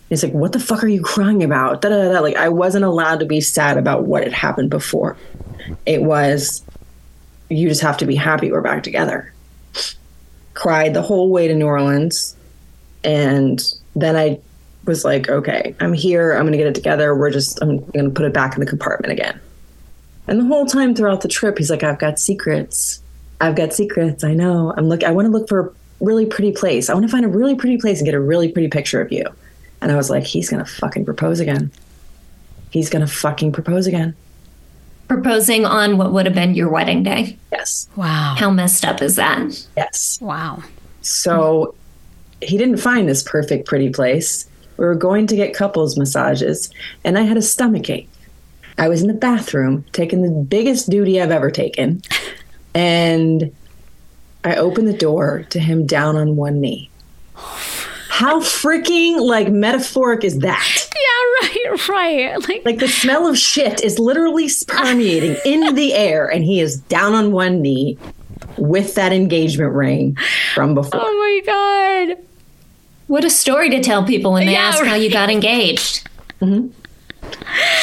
He's like, What the fuck are you crying about? Da, da, da. Like, I wasn't allowed to be sad about what had happened before. It was, you just have to be happy we're back together. Cried the whole way to New Orleans. And then I was like, okay, I'm here. I'm going to get it together. We're just, I'm going to put it back in the compartment again. And the whole time throughout the trip, he's like, I've got secrets. I've got secrets. I know. I'm look. I want to look for a really pretty place. I want to find a really pretty place and get a really pretty picture of you. And I was like, he's going to fucking propose again. He's going to fucking propose again. Proposing on what would have been your wedding day. Yes. wow, How messed up is that? Yes. wow. So he didn't find this perfect, pretty place. We were going to get couples massages, and I had a stomach ache. I was in the bathroom taking the biggest duty I've ever taken, and I opened the door to him down on one knee. How freaking like metaphoric is that? Yeah, right, right. Like, Like the smell of shit is literally permeating in the air, and he is down on one knee with that engagement ring from before. oh my god. What a story to tell people when they Yeah, ask how you got engaged. Mm-hmm.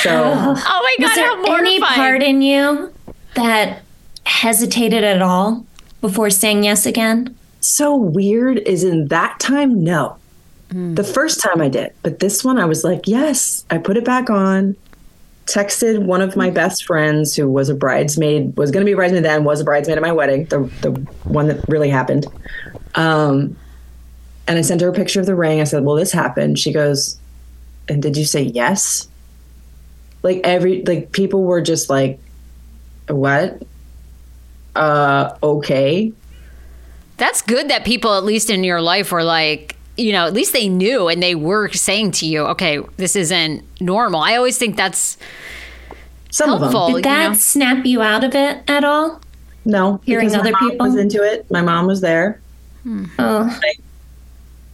So Oh my god, Was there how any mortifying. part in you that hesitated at all before saying yes again? so weird is in that time, no. Hmm. The first time I did, but this one I was like, yes, I put it back on. Texted one of my best friends who was a bridesmaid, was going to be a bridesmaid then, was a bridesmaid at my wedding, the the one that really happened. Um, and I sent her a picture of the ring. I said, "Well, this happened." She goes, "And did you say yes?" Like every like people were just like, "What?" Uh, okay. That's good that people, at least in your life, were like, you know, at least they knew and they were saying to you, okay, this isn't normal. I always think that's Some helpful. Did you that know? snap you out of it at all? No, Hearing because my other mom people? was into it. My mom was there. Oh,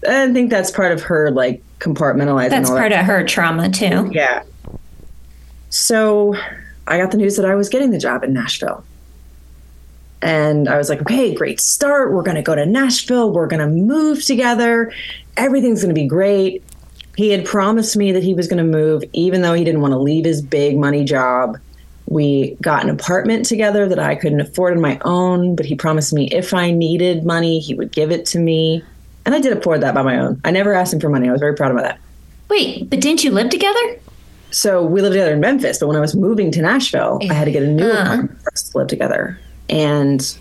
I think that's part of her like compartmentalizing. that's all part that. of her trauma too. Yeah. So I got the news that I was getting the job in Nashville. And I was like, okay, great start. We're going to go to Nashville. We're going to move together. Everything's going to be great. He had promised me that he was going to move, even though he didn't want to leave his big money job. We got an apartment together that I couldn't afford on my own, but he promised me if I needed money, he would give it to me. And I did afford that by my own. I never asked him for money. I was very proud of that. Wait, but didn't you live together? So we lived together in Memphis, but when I was moving to Nashville, I had to get a new Uh. apartment for us to live together. And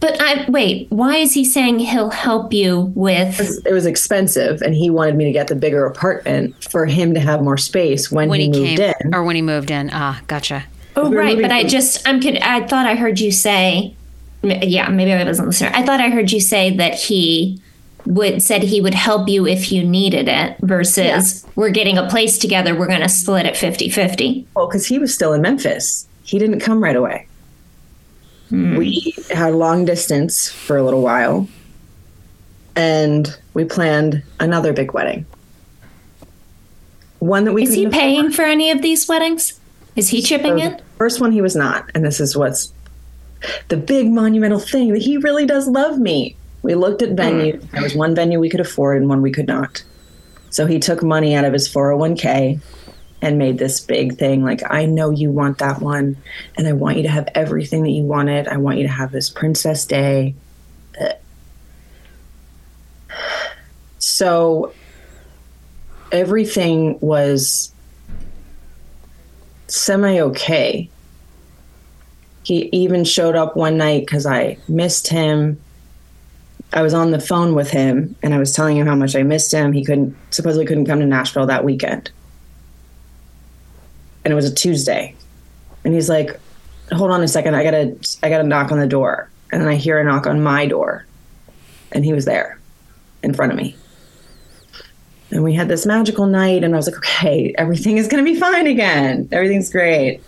But I wait, why is he saying he'll help you with it was expensive, and he wanted me to get the bigger apartment for him to have more space when, when he, he, moved came in. or when he moved in. Ah, gotcha. Oh We right, moving but I just I'm kid- I thought I heard you say yeah, maybe I wasn't listening. I thought I heard you say that he would said he would help you if you needed it versus we're getting a place together, we're going to split it 50-50. Well, because he was still in Memphis, he didn't come right away. Hmm. We had long distance for a little while, and we planned another big wedding. One that we Is he couldn't paying for any of these weddings? Is he chipping in? First one, he was not. And this is what's the big monumental thing that he really does love me. We looked at hmm. venues. There was one venue we could afford and one we could not. So he took money out of his 401k and made this big thing like, I know you want that one. And I want you to have everything that you wanted. I want you to have this Princess Day. So everything was semi okay. He even showed up one night because I missed him. I was on the phone with him and I was telling him how much I missed him. He couldn't supposedly couldn't come to Nashville that weekend. And it was a Tuesday. And he's like, Hold on a second, I gotta I gotta knock on the door. And then I hear a knock on my door. And he was there in front of me. And we had this magical night, and I was like, okay, everything is going to be fine again. Everything's great.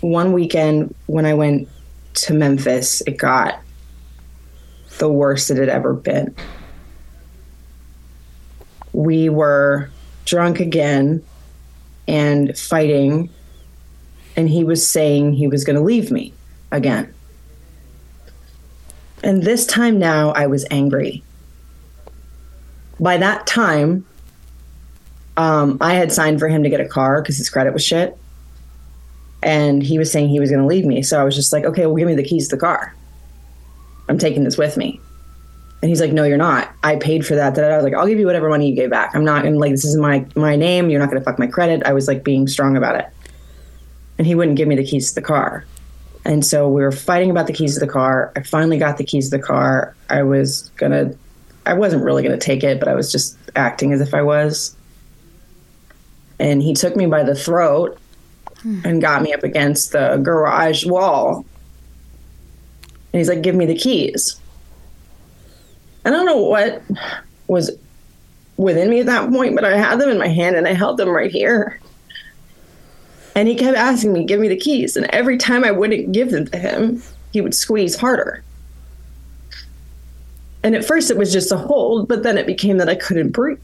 One weekend when I went to Memphis, it got the worst it had ever been. We were drunk again and fighting, and he was saying he was going to leave me again. And this time now, I was angry by that time, um, I had signed for him to get a car because his credit was shit. And he was saying he was going to leave me. So I was just like, okay, well, give me the keys to the car. I'm taking this with me. And he's like, no, you're not. I paid for that. That I was like, I'll give you whatever money you gave back. I'm not to like, this is my, my name. You're not going to fuck my credit. I was like being strong about it. And he wouldn't give me the keys to the car. And so we were fighting about the keys to the car. I finally got the keys to the car. I was going to I wasn't really going to take it, but I was just acting as if I was. And he took me by the throat hmm. and got me up against the garage wall. And he's like, Give me the keys. I don't know what was within me at that point, but I had them in my hand and I held them right here. And he kept asking me, Give me the keys. And every time I wouldn't give them to him, he would squeeze harder. And at first it was just a hold, but then it became that I couldn't breathe.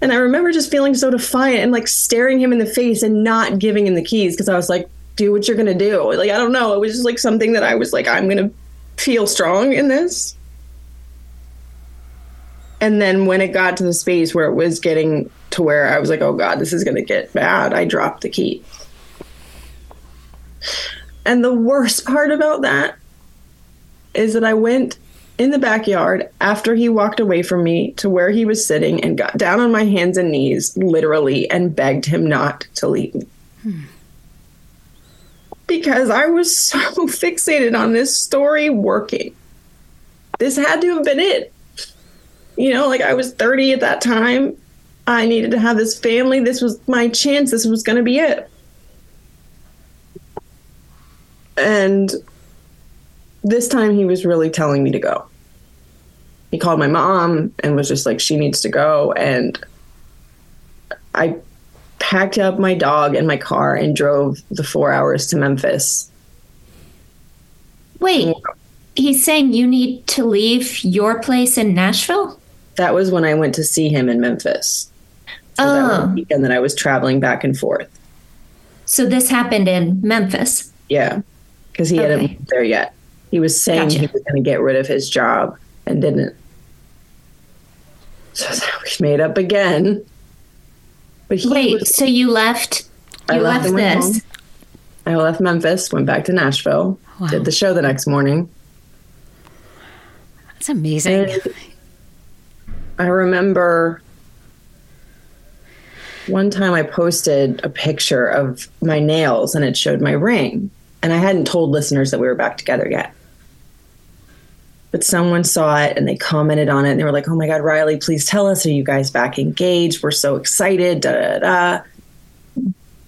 And I remember just feeling so defiant and like staring him in the face and not giving him the keys because I was like, do what you're going to do. Like, I don't know. It was just like something that I was like, I'm going to feel strong in this. And then when it got to the space where it was getting to where I was like, oh God, this is going to get bad, I dropped the key. And the worst part about that is that I went in the backyard after he walked away from me to where he was sitting and got down on my hands and knees, literally, and begged him not to leave me. Hmm. Because I was so fixated on this story working. This had to have been it. You know, like I was 30 at that time. I needed to have this family. This was my chance. This was going to be it. And this time he was really telling me to go. He called my mom and was just like, she needs to go. And I packed up my dog and my car and drove the four hours to Memphis. Wait, he's saying you need to leave your place in Nashville? That was when I went to see him in Memphis. So oh. that was oh. weekend that I was traveling back and forth. So this happened in Memphis? Yeah, because he okay. hadn't there yet. He was saying gotcha. he was going to get rid of his job and didn't. So we made up again. But wait, was, so you left? You I left, left this? Home. I left Memphis, went back to Nashville, wow. did the show the next morning. That's amazing. And I remember one time I posted a picture of my nails and it showed my ring. And I hadn't told listeners that we were back together yet but someone saw it and they commented on it and they were like, "Oh my God, Riley, please tell us, are you guys back engaged? We're so excited." Da da da.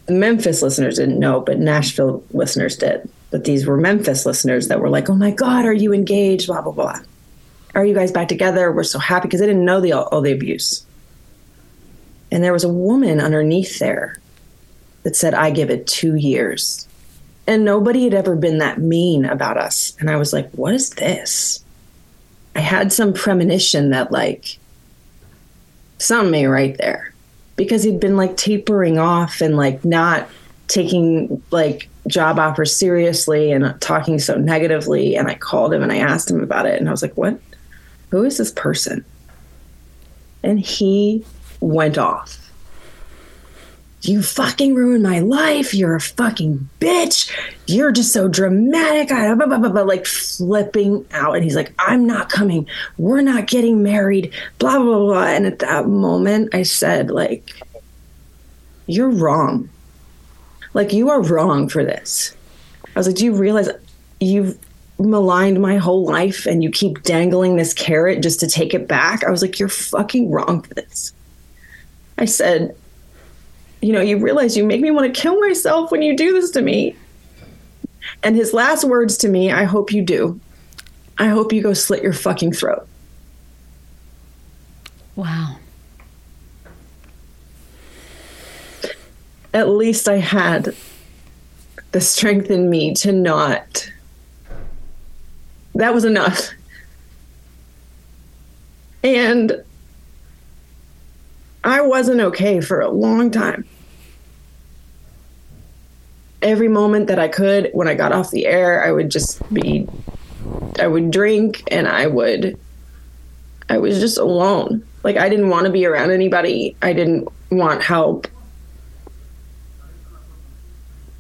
Memphis listeners didn't know, but Nashville listeners did. But these were Memphis listeners that were like, "Oh my God, are you engaged?" Blah blah blah. Are you guys back together? We're so happy because they didn't know the all the abuse. And there was a woman underneath there that said, "I give it two years." And nobody had ever been that mean about us. And I was like, what is this? I had some premonition that like something ain't right there because he'd been like tapering off and like not taking like job offers seriously and talking so negatively. And I called him and I asked him about it and I was like, what? Who is this person? And he went off you fucking ruined my life. You're a fucking bitch. You're just so dramatic. I, blah, blah, blah, like flipping out. And he's like, I'm not coming. We're not getting married. Blah, blah, blah. And at that moment, I said, like, you're wrong. Like, you are wrong for this. I was like, do you realize you've maligned my whole life and you keep dangling this carrot just to take it back? I was like, you're fucking wrong for this. I said, you know, you realize you make me want to kill myself when you do this to me. And his last words to me, I hope you do. I hope you go slit your fucking throat. Wow. At least I had the strength in me to not. That was enough. And I wasn't okay for a long time. Every moment that I could, when I got off the air, I would just be, I would drink and I would, I was just alone. Like I didn't want to be around anybody. I didn't want help.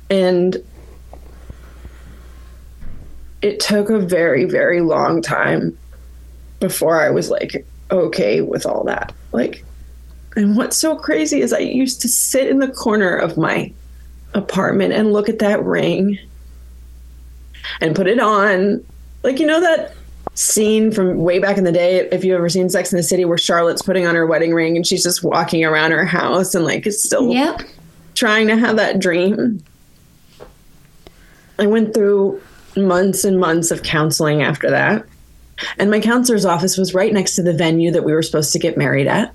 And it took a very, very long time before I was like okay with all that. Like, and what's so crazy is I used to sit in the corner of my apartment and look at that ring and put it on. Like, you know, that scene from way back in the day, if you've ever seen Sex in the City, where Charlotte's putting on her wedding ring and she's just walking around her house and like is still yep. trying to have that dream. I went through months and months of counseling after that. And my counselor's office was right next to the venue that we were supposed to get married at.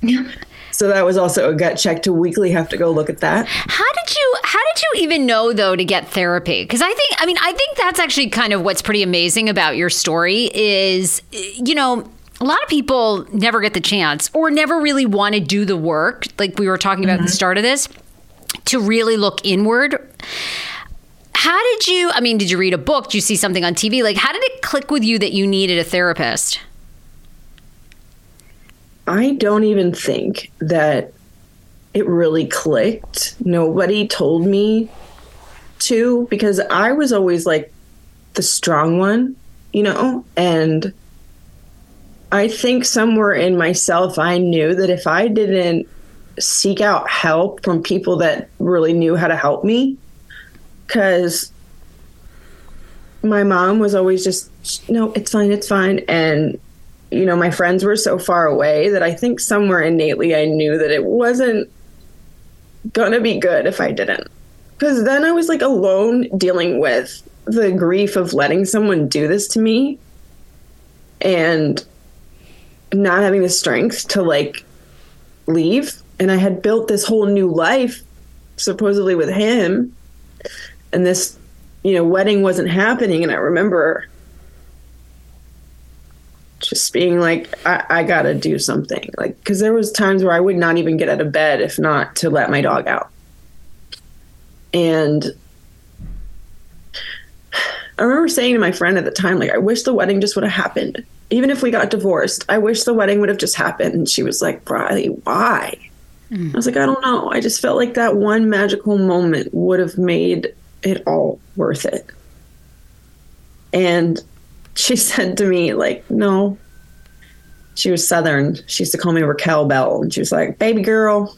Yeah. So that was also a gut check to weekly have to go look at that. How did you how did you even know though to get therapy? Cuz I think I mean I think that's actually kind of what's pretty amazing about your story is you know a lot of people never get the chance or never really want to do the work like we were talking about mm-hmm. at the mm-hmm. start of this to really look inward. How did you I mean did you read a book? Did you see something on TV? Like how did it click with you that you needed a therapist? I don't even think that it really clicked. Nobody told me to because I was always like the strong one, you know? And I think somewhere in myself, I knew that if I didn't seek out help from people that really knew how to help me, because my mom was always just, no, it's fine, it's fine. And, you know, my friends were so far away that I think somewhere innately I knew that it wasn't going to be good if I didn't. Because then I was like alone dealing with the grief of letting someone do this to me and not having the strength to like leave. And I had built this whole new life supposedly with him. And this, you know, wedding wasn't happening. And I remember just being like, I, I gotta do something. Like, because there was times where I would not even get out of bed if not to let my dog out. And I remember saying to my friend at the time, like, I wish the wedding just would have happened. Even if we got divorced, I wish the wedding would have just happened. And she was like, Riley, why? Mm. I was like, I don't know. I just felt like that one magical moment would have made it all worth it. And she said to me, like, no. She was Southern. She used to call me Raquel Bell. And she was like, baby girl,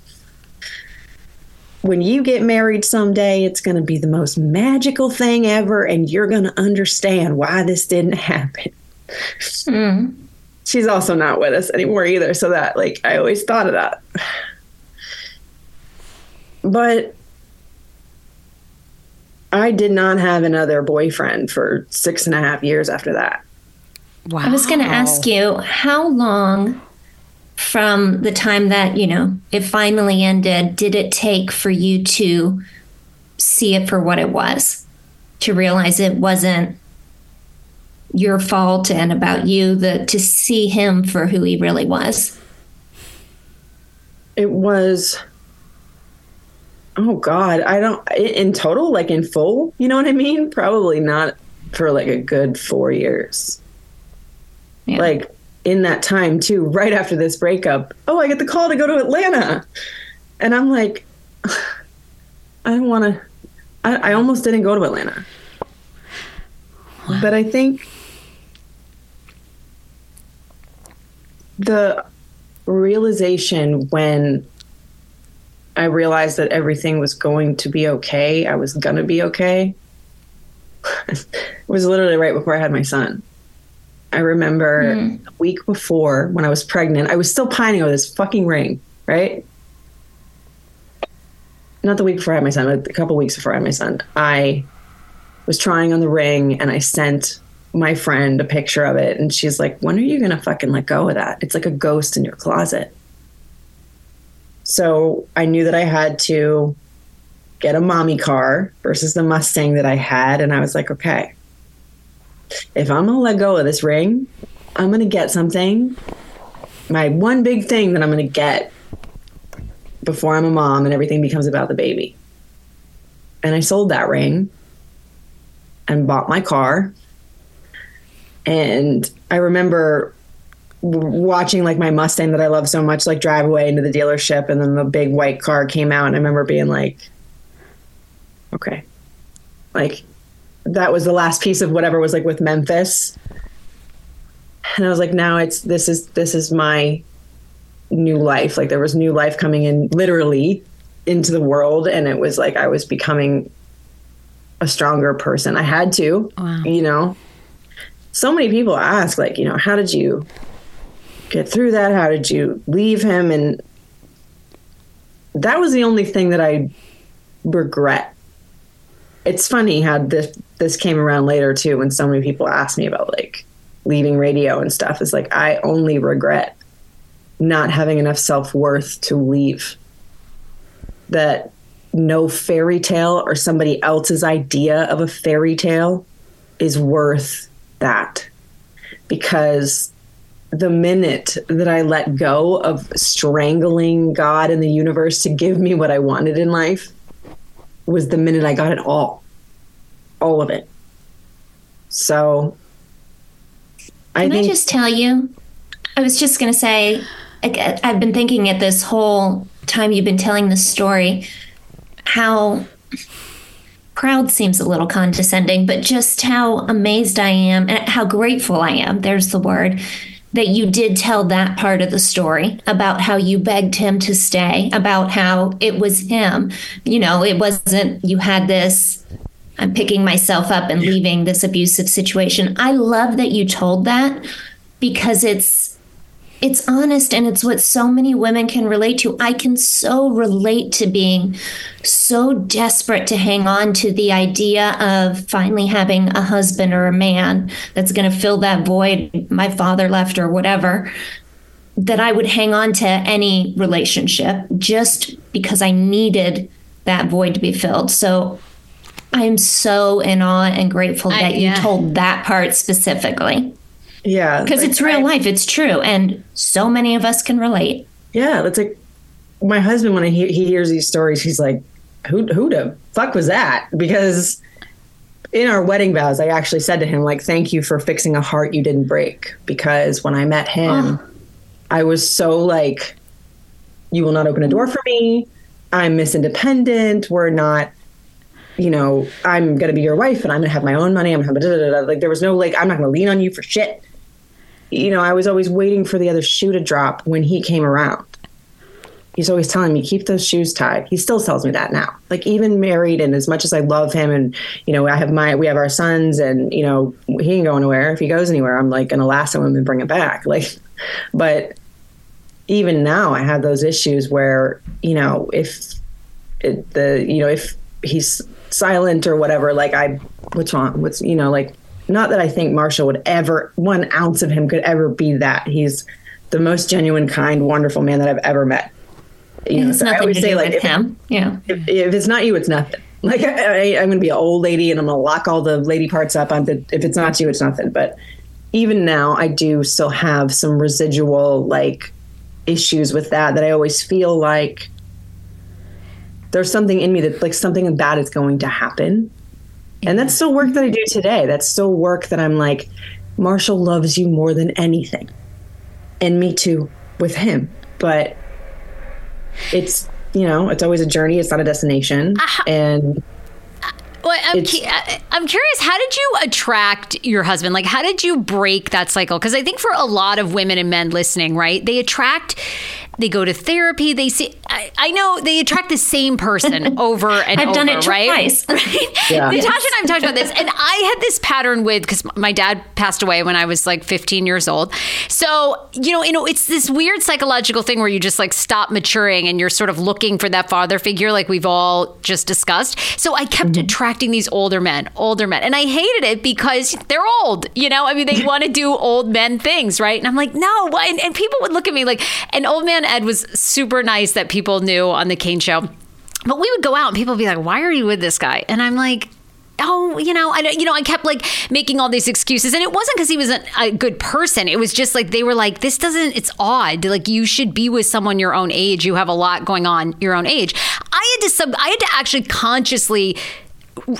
when you get married someday, it's going to be the most magical thing ever, and you're going to understand why this didn't happen. Mm. She's also not with us anymore either. So that, like, I always thought of that. But I did not have another boyfriend for six and a half years after that. Wow. I was going to ask you, how long from the time that, you know, it finally ended, did it take for you to see it for what it was? To realize it wasn't your fault and about you, the to see him for who he really was? It was oh god, I don't in total like in full, you know what I mean? Probably not for like a good 4 years. Yeah. Like in that time too, right after this breakup, oh, I get the call to go to Atlanta. And I'm like, I don't want to, I, I, almost didn't go to Atlanta. Wow. But I think the realization when I realized that everything was going to be okay, I was going to be okay, it was literally right before I had my son. I remember mm. a week before when I was pregnant, I was still pining over this fucking ring, right? Not the week before I had my son, but a couple weeks before I had my son. I was trying on the ring and I sent my friend a picture of it and she's like, When are you gonna fucking let go of that? It's like a ghost in your closet. So I knew that I had to get a mommy car versus the Mustang that I had. And I was like, okay, if I'm gonna let go of this ring, I'm gonna get something. My one big thing that I'm gonna get before I'm a mom and everything becomes about the baby. And I sold that ring and bought my car. And I remember watching like my Mustang that I love so much like drive away into the dealership and then the big white car came out and I remember being like okay like that was the last piece of whatever was like with Memphis. And I was like, now it's this is this is my new life. Like there was new life coming in literally into the world and it was like I was becoming a stronger person. I had to, wow. you know. So many people ask like, you know, how did you get through that? How did you leave him? And that was the only thing that I regret. It's funny how this this came around later too when so many people asked me about like leaving radio and stuff. Is like I only regret not having enough self-worth to leave. That no fairy tale or somebody else's idea of a fairy tale is worth that. Because the minute that I let go of strangling God and the universe to give me what I wanted in life was the minute I got it all, all of it. So I Can think, I just tell you? I was just going to say I've been thinking at this whole time you've been telling this story how proud seems a little condescending, but just how amazed I am and how grateful I am. There's the word that you did tell that part of the story about how you begged him to stay, about how it was him. You know, it wasn't you had this I'm picking myself up and leaving this abusive situation. I love that you told that because it's it's honest and it's what so many women can relate to. I can so relate to being so desperate to hang on to the idea of finally having a husband or a man that's going to fill that void my father left or whatever. That I would hang on to any relationship just because I needed that void to be filled. So I am so in awe and grateful I- that you told that part specifically. Yeah. Because like, it's real I- life, it's true. And so many of us can relate. Yeah, that's like my husband when he, he hears these stories, he's like, "Who who the fuck was that?" Because in our wedding vows, I actually said to him like, "Thank you for fixing a heart you didn't break." Because when I met him, I was so like, "You will not open a door for me. I'm Miss Independent. We're not." You know, I'm gonna be your wife, and I'm gonna have my own money. I'm gonna have da, da, da, da. like there was no like I'm not gonna lean on you for shit you know, I was always waiting for the other shoe to drop when he came around. He's always telling me, keep those shoes tied. He still tells me that now. Like even married and as much as I love him and, you know, I have my we have our sons and, you know, he ain't go anywhere. If he goes anywhere, I'm like gonna lasso him and bring him back. Like but even now I have those issues where, you know, if it, the you know, if he's silent or whatever, like I what's wrong? What's you know, like not that I think Marshall would ever one ounce of him could ever be that. He's the most genuine, kind, wonderful man that I've ever met. You know, so I always say like if, him. Yeah. if, if it's not you, it's nothing. Like I, I, I'm going to be an old lady and I'm going to lock all the lady parts up. On the, if it's not you, it's nothing. But even now, I do still have some residual like issues with that. That I always feel like there's something in me that like something bad is going to happen. And that's still work that I do today. That's still work that I'm like, Marshall loves you more than anything. And me too with him. But it's, you know, it's always a journey. It's not a destination. Uh, and Well, I'm, cu- uh, I'm curious. How did you attract your husband? Like, how did you break that cycle? Because I think for a lot of women and men listening, right, they attract. They go to therapy. They see. I, I know they attract the same person over and I've over. done it right? twice. Right. Yeah. Natasha and I have talked about this, and I had this pattern with because my dad passed away when I was like 15 years old. So you know, you know, it's this weird psychological thing where you just like stop maturing and you're sort of looking for that father figure, like we've all just discussed. So I kept mm-hmm. attracting these older men, older men, and I hated it because they're old. You know, I mean, they want to do old men things, right? And I'm like, no. why? And, and people would look at me like, an old man Ed was super nice that people knew on the Kane show. But we would go out and people would be like, "Why are you with this guy?" And I'm like, "Oh, you know, I you know, I kept like making all these excuses, and it wasn't because he was a, a good person. It was just like they were like, "This doesn't. It's odd. Like you should be with someone your own age. You have a lot going on your own age." I had to sub. I had to actually consciously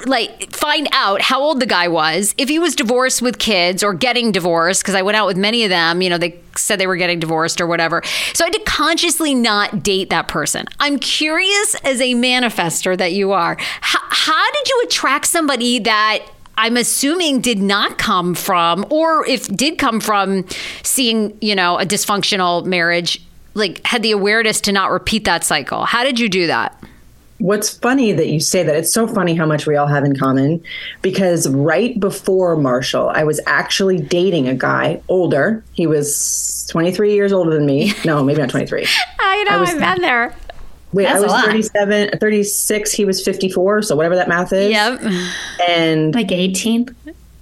like find out how old the guy was, if he was divorced with kids or getting divorced, because I went out with many of them, you know, they said they were getting divorced or whatever. So I had to consciously not date that person. I'm curious as a manifester that you are, how, how did you attract somebody that I'm assuming did not come from, or if did come from seeing, you know, a dysfunctional marriage, like had the awareness to not repeat that cycle? How did you do that? What's funny that you say that? It's so funny how much we all have in common because right before Marshall, I was actually dating a guy older. He was 23 years older than me. No, maybe not 23. I know, I was- I've been there. Wait, That's I a was lot. 37, 36. He was 54. So whatever that math is. Yep. And like 18.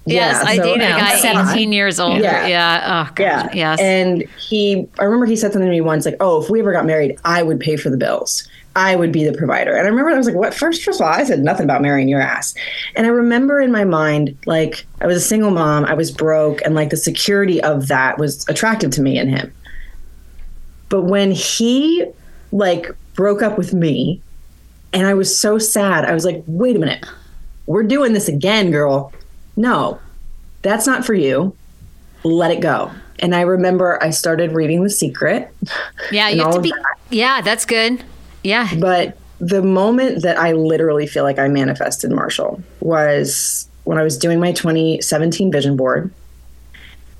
Yes, yeah, I so- dated a guy 17 years older. Yeah. Yeah. Oh, God. Yeah. Yes. And he, I remember he said something to me once, like, "Oh, if we ever got married, I would pay for the bills. I would be the provider." And I remember I was like, "What?" First, first of all, I said nothing about marrying your ass. And I remember in my mind, like, I was a single mom, I was broke, and like the security of that was attractive to me and him. But when he like broke up with me, and I was so sad, I was like, "Wait a minute, we're doing this again, girl." No, that's not for you let it go. And I remember I started reading The Secret. Yeah, you have to be. that. Yeah, that's good. Yeah. But the moment that I literally feel like I manifested Marshall was when I was doing my 2017 vision board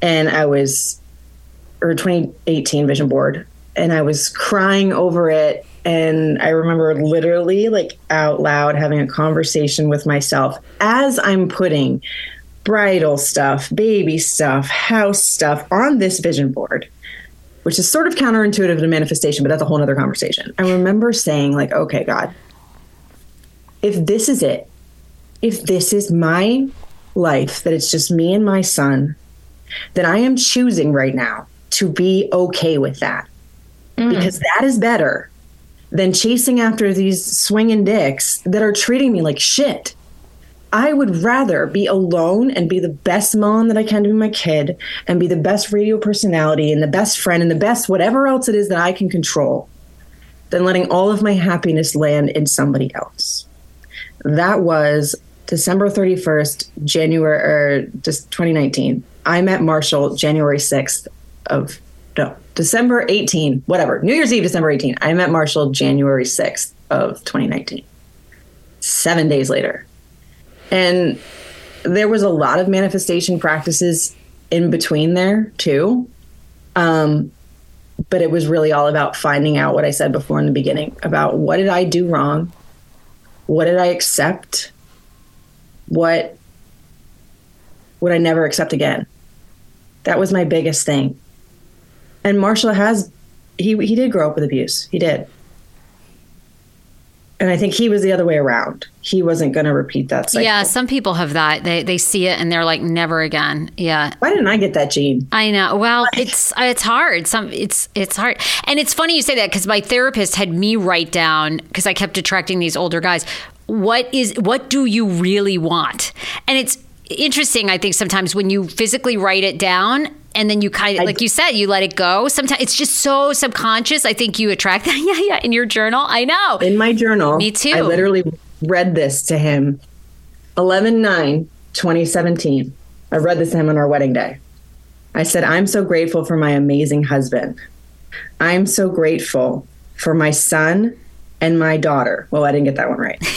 and I was, or 2018 vision board, and I was crying over it. And I remember literally, like, out loud having a conversation with myself as I'm putting bridal stuff, baby stuff, house stuff on this vision board which is sort of counterintuitive to manifestation, but that's a whole other conversation. I remember saying, like, okay, God, if this is it, if this is my life, that it's just me and my son, then I am choosing right now to be okay with that. Mm. Because that is better than chasing after these swinging dicks that are treating me like shit. I would rather be alone and be the best mom that I can to my kid and be the best radio personality and the best friend and the best whatever else it is that I can control than letting all of my happiness land in somebody else. That was December 31st, January er, or just 2019. I met Marshall January 6th of no, December 18, whatever. New Year's Eve, December 18. I met Marshall January 6th of 2019. 7 days later. And there was a lot of manifestation practices in between there too. Um, but it was really all about finding out what I said before in the beginning about what did I do wrong? What did I accept? What would I never accept again? That was my biggest thing. And Marshall has he he did grow up with abuse. He did. And I think he was the other way around. He wasn't going to repeat that cycle. Yeah, some people have that. They they see it and they're like, never again. Yeah. Why didn't I get that gene? I know. Well, it's it's hard. Some it's it's hard, and it's funny you say that because my therapist had me write down because I kept attracting these older guys. What is what do you really want? And it's interesting. I think sometimes when you physically write it down and then you kind of like you said you let it go. Sometimes it's just so subconscious. I think you attract that. Yeah yeah in your journal. I know. In my journal me too. i literally read this to him 11 9 2017 i read this to him on our wedding day. I said i'm so grateful for my amazing husband. I'm so grateful for my son and my daughter. Well i didn't get that one right.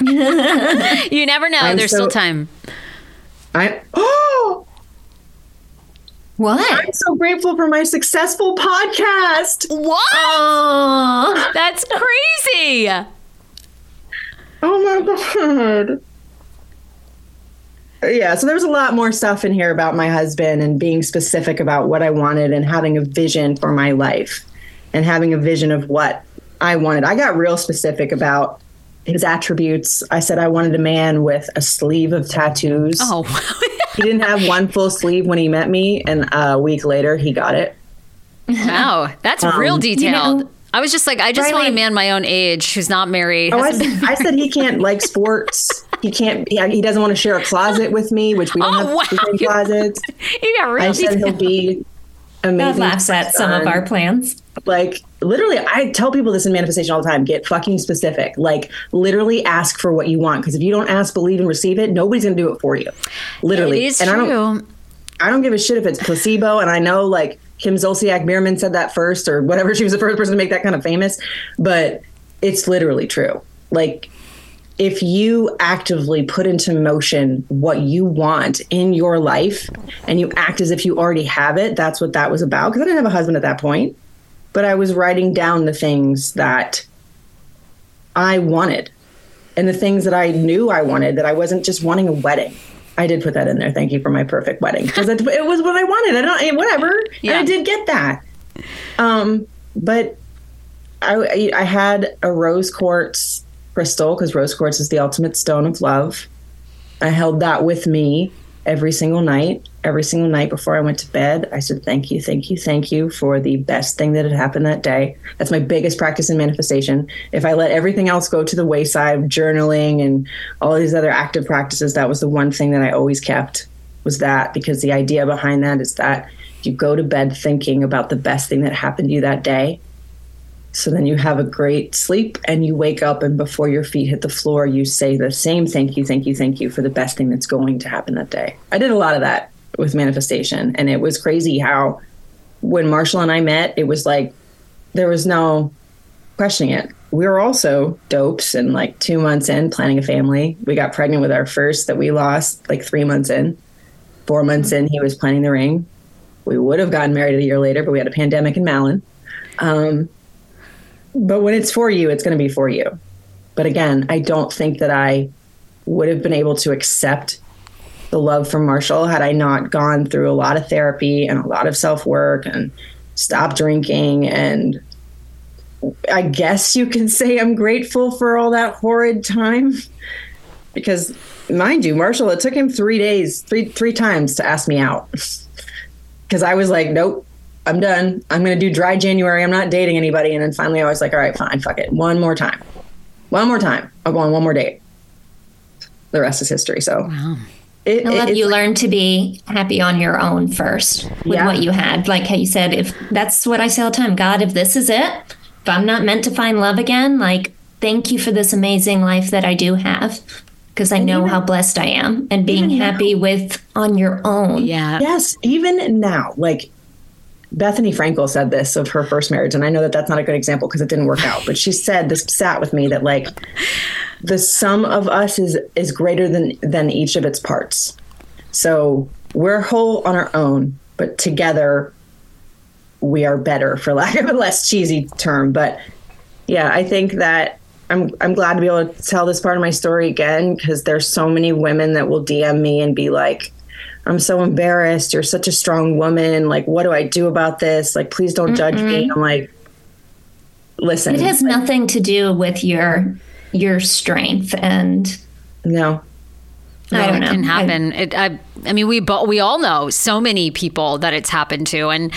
You never know. I'm there's so- still time i oh What? I'm so grateful for my successful podcast. What? Oh. That's crazy. Oh my god. Yeah, so there's a lot more stuff in here about my husband and being specific about what I wanted and having a vision for my life and having a vision of what I wanted. I got real specific about his attributes. I said I wanted a man with a sleeve of tattoos. Oh, he didn't have one full sleeve when he met me, and a week later he got it. Wow, that's Um, real you detailed. know, I was just like, I just want a man my own age who's not married. Oh, I hasn't- said, I said he can't like sports. He can't. Yeah, he doesn't want to share a closet with me, which we don't Oh, have wow. the closets. you got real I said he'll be amazing. God laughs at some of our plans. Like literally, I tell people this in manifestation all the time. Get fucking specific. Like literally, ask for what you want. Because if you don't ask, believe, and receive it, nobody's gonna do it for you. Literally, It is and I true. don't. I don't give a shit if it's placebo. And I know like Kim Zolciak Biermann said that first, or whatever. She was the first person to make that kind of famous. But it's literally true. Like if you actively put into motion what you want in your life and you act as if you already have it, that's what that was about. Because I didn't have a husband at that point, but I was writing down the things that I wanted and the things that I knew I wanted, that I wasn't just wanting a wedding. I did put that in there. Thank you for my perfect wedding because it, it was what I wanted. I don't, whatever. And I did get that. Um, but I, I had a rose quartz crystal because rose quartz is the ultimate stone of love. I held that with me every single night. Every single night before I went to bed, I said, Thank you, thank you, thank you for the best thing that had happened that day. That's my biggest practice in manifestation. If I let everything else go to the wayside, journaling and all these other active practices, that was the one thing that I always kept was that because the idea behind that is that you go to bed thinking about the best thing that happened to you that day. So then you have a great sleep and you wake up, and before your feet hit the floor, you say the same thank you, thank you, thank you for the best thing that's going to happen that day. I did a lot of that. with manifestation. And it was crazy how when Marshall and I met, it was like there was no questioning it. We were also dopes and like two months in planning a family. We got pregnant with our first that we lost like three months in. Four months in, he was planning the ring. We would have gotten married a year later, but we had a pandemic in Malin. Um, but when it's for you, it's going to be for you. But again, I don't think that I would have been able to accept the love from Marshall had I not gone through a lot of therapy and a lot of self work and stopped drinking. And I guess you can say I'm grateful for all that horrid time because, mind you, Marshall, it took him three days, three three times to ask me out because I was like, nope. I'm done. I'm going to do dry January. I'm not dating anybody. And then finally, I was like, all right, fine, fuck it. One more time. One more time. I'll go on one more date. The rest is history. So wow. It, I love you like, learn to be happy on your own first with yeah. what you had. Like how you said, if that's what I say all the time, God, if this is it, if I'm not meant to find love again, like thank you for this amazing life that I do have. Because I know even, how blessed I am and being happy now. with on your own. Yeah. Yes. Even now, like Bethenny Frankel said this of her first marriage. And I know that that's not a good example because it didn't work out, but she said this sat with me that like the sum of us is is greater than than each of its parts. So we're whole on our own, but together we are better, for lack of a less cheesy term. But yeah, I think that I'm I'm glad to be able to tell this part of my story again because there's so many women that will DM me and be like, I'm so embarrassed. You're such a strong woman. Like, what do I do about this? Like, please don't Mm-mm. judge me. I'm like, listen. It has like, nothing to do with your your strength and no no, I don't know. It can happen. I, it, I, I mean, we we all know so many people that it's happened to, and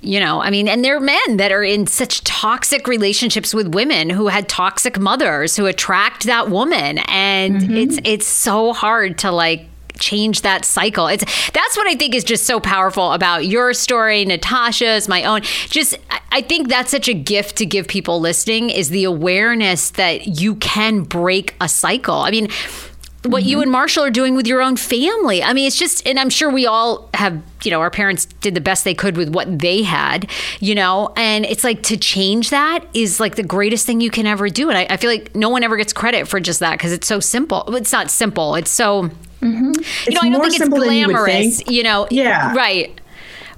you know, I mean, and there are men that are in such toxic relationships with women who had toxic mothers who attract that woman, and mm-hmm. it's it's so hard to like change that cycle. It's that's what I think is just so powerful about your story, Natasha's, my own. Just I think that's such a gift to give people listening is the awareness that you can break a cycle. I mean, what mm-hmm. you and Marshall are doing with your own family. I mean, it's just, and I'm sure we all have, you know, our parents did the best they could with what they had, you know, and it's like to change that is like the greatest thing you can ever do. And I, I feel like no one ever gets credit for just that because it's so simple. It's not simple. It's so Mm-hmm. You know, I don't think it's glamorous. You, you, know, yeah, right.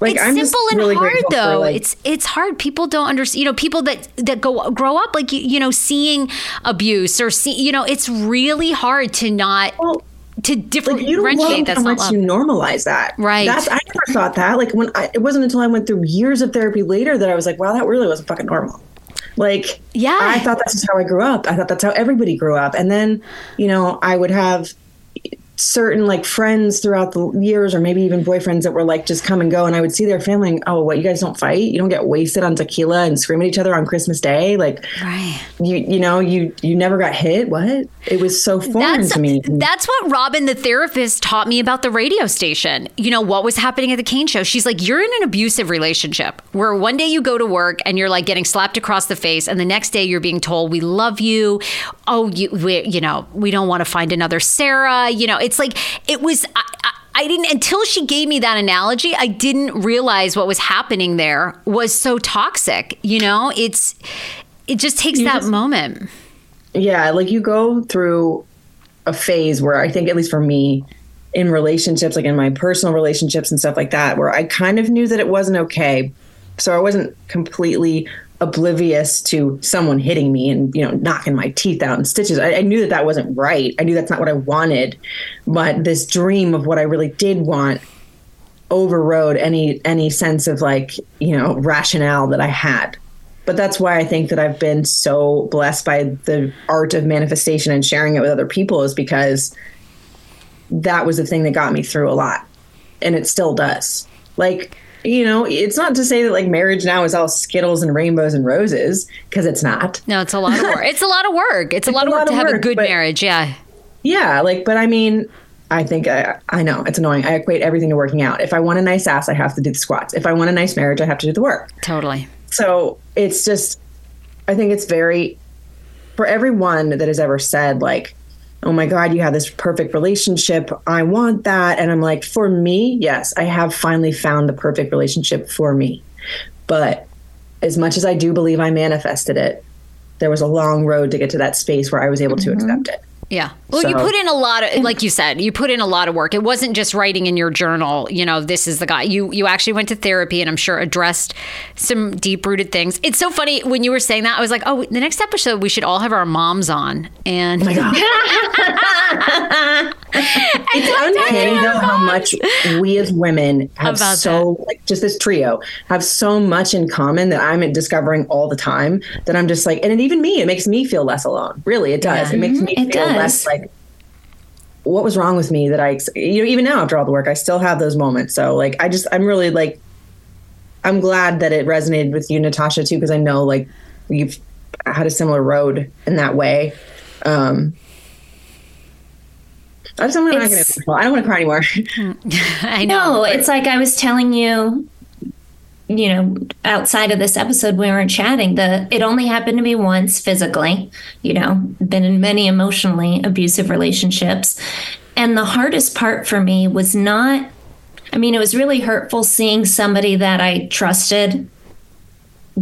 Like, it's I'm simple and really hard though. Like, it's it's hard. People don't understand. You know, people that that go grow up like you, you know seeing abuse or see you know it's really hard to not. Well, to differentiate like you don't love how much love. you normalize that right that's i never thought that like when I, it wasn't until i went through years of therapy later that i was like wow that really wasn't fucking normal like yeah i thought that's just how i grew up i thought that's how everybody grew up and then you know i would have certain like friends throughout the years or maybe even boyfriends that were like just come and go and I would see their family and, oh what you guys don't fight? You don't get wasted on tequila and scream at each other on Christmas Day? Like right. you you know you you never got hit? What? It was so foreign that's, to me. that's what Robin the therapist taught me about the radio station. You know what was happening at the Kane show? She's like you're in an abusive relationship where one day you go to work and you're like getting slapped across the face and the next day you're being told we love you. Oh you we, you know we don't want to find another Sarah you know it's like it was. I, I, I didn't until she gave me that analogy. I didn't realize what was happening there was so toxic. You know, it's it just takes you that just, moment. Yeah, like you go through a phase where I think, at least for me, in relationships, like in my personal relationships and stuff like that, where I kind of knew that it wasn't okay. So I wasn't completely oblivious to someone hitting me and you know knocking my teeth out and stitches. I, I, knew that that wasn't right. I knew that's not what i wanted. But this dream of what i really did want overrode any any sense of like you know rationale that i had. But that's why i think that i've been so blessed by the art of manifestation and sharing it with other people is because that was the thing that got me through a lot. And it still does. Like you know, it's not to say that like marriage now is all skittles and rainbows and roses because it's not. No, it's a lot of work. it's a lot of work. It's, it's a lot of work to have work, a good marriage. Yeah. Yeah. Like, but I mean, I think I, I know it's annoying. I equate everything to working out. If I want a nice ass, I have to do the squats. If I want a nice marriage, I have to do the work. Totally. So it's just, I think it's very, for everyone that has ever said, like, oh my God, you have this perfect relationship. I want that. And I'm like, for me, yes, I have finally found the perfect relationship for me. But as much as I do believe I manifested it, there was a long road to get to that space where I was able to Mm-hmm. accept it. Yeah. Well, you put in a lot of, like you said, you put in a lot of work. It wasn't just writing in your journal, you know, this is the guy. You you actually went to therapy and I'm sure addressed some deep rooted things. It's so funny when you were saying that. I was like, oh, the next episode we should all have our moms on. And It's uncanny though how much we as women have About so like just this trio have so much in common that I'm discovering all the time that I'm just like and it, even me it makes me feel less alone. Really, it does. Yeah. It makes me Mhm, it feel does. Less like what was wrong with me that I you know even now after all the work I still have those moments. So like I just I'm really like I'm glad that it resonated with you Natasha too because I know like you've had a similar road in that way. Um I just I'm not gonna. I don't want to cry anymore. I know. it's like I was telling you, you know, outside of this episode, we weren't chatting. The it only happened to me once physically. You know, been in many emotionally abusive relationships, and the hardest part for me was not. I mean, it was really hurtful seeing somebody that I trusted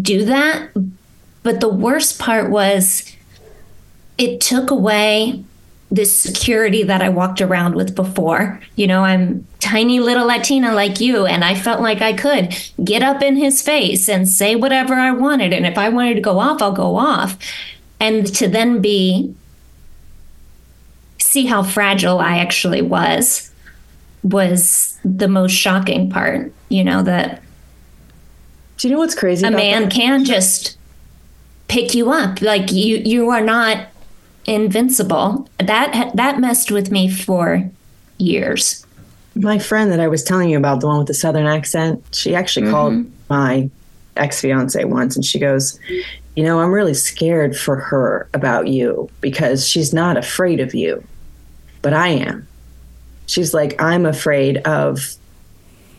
do that. But the worst part was it took away this security that I walked around with before. You know, I'm tiny little Latina like you, and I felt like I could get up in his face and say whatever I wanted. And if I wanted to go off, I'll go off. And to then be, see how fragile I actually was, was the most shocking part. You know, that Do you know what's crazy? a man that? can just pick you up like you you are not invincible that that messed with me for years My friend that I was telling you about, the one with the southern accent, she actually mm-hmm. called my ex fiance once and she goes, You know, I'm really scared for her about you because she's not afraid of you, but I am. She's like, I'm afraid of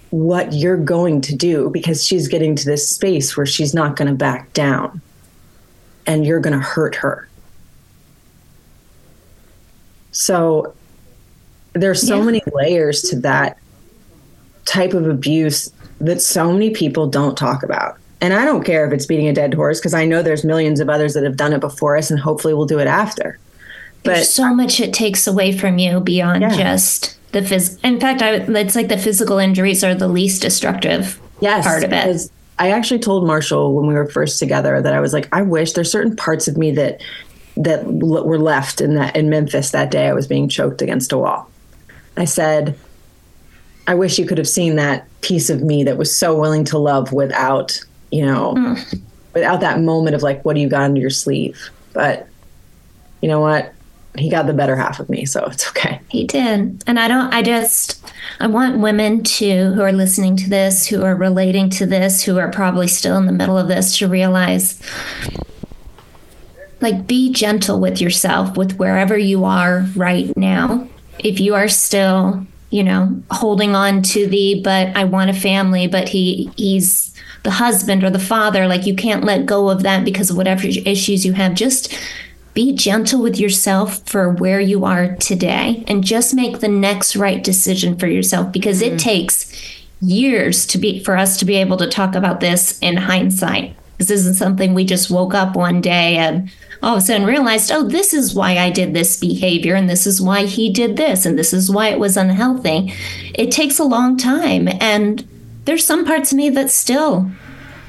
what you're going to do because she's getting to this space where she's not going to back down and you're going to hurt her. So there's so Yeah. many layers to that type of abuse that so many people don't talk about. And I don't care if it's beating a dead horse because I know there's millions of others that have done it before us and hopefully we'll do it after. But there's so much it takes away from you beyond Yeah. just the phys in fact I, it's like the physical injuries are the least destructive yes, part of it because I actually told Marshall when we were first together that I was like, I wish there's certain parts of me that that l- were left in that in Memphis that day I was being choked against a wall. I said, I wish you could have seen that piece of me that was so willing to love without, you know, mm. without that moment of like, what do you got under your sleeve? But you know what? He got the better half of me, so it's okay. He did. And I don't, I just, I want women to, who are listening to this, who are relating to this, who are probably still in the middle of this, to realize like, be gentle with yourself, with wherever you are right now. If you are still, you know, holding on to the, but I want a family, but he, he's the husband or the father, like, you can't let go of that because of whatever issues you have. Just, be gentle with yourself for where you are today and just make the next right decision for yourself because it mm. takes years to be for us to be able to talk about this in hindsight this isn't something we just woke up one day and all of a sudden realized oh this is why i did this behavior and this is why he did this and this is why it was unhealthy it takes a long time and there's some parts of me that still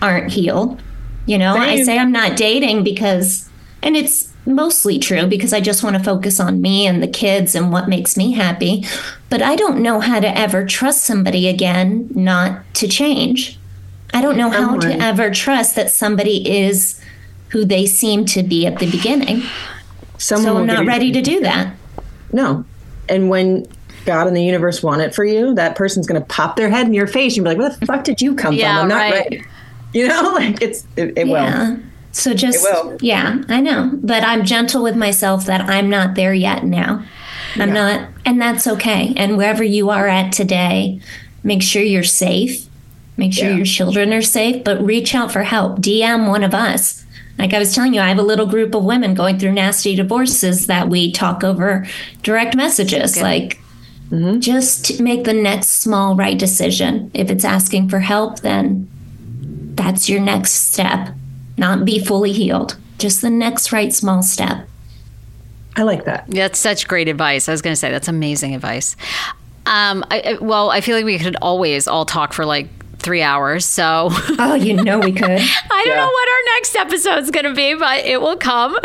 aren't healed you know i say i'm not dating because and it's mostly true because I just want to focus on me and the kids and what makes me happy. But I don't know how to ever trust somebody again not to change. I don't know how to ever trust that somebody is who they seem to be at the beginning. Someone so I'm not ready to do that. No. And when God and the universe want it for you, that person's going to pop their head in your face and be like, "Where the fuck did you come Yeah, from? I'm not right. ready." You know, like it's it, it yeah. will. So just It will. yeah, I know, but I'm gentle with myself that I'm not there yet now. I'm not, and that's okay. And wherever you are at today, make sure you're safe. Make sure Yeah. your children are safe, but reach out for help. DM one of us. Like I was telling you, I have a little group of women going through nasty divorces that we talk over direct messages. Okay. Like, just make the next small right decision. If it's asking for help, then that's your next step. Not be fully healed, just the next right small step. I like that. That's such great advice. I was going to say that's amazing advice. Um, I, I- well, I feel like we could always all talk for like three hours. So Oh, you know we could. I don't know what our next episode is going to be, but it will come.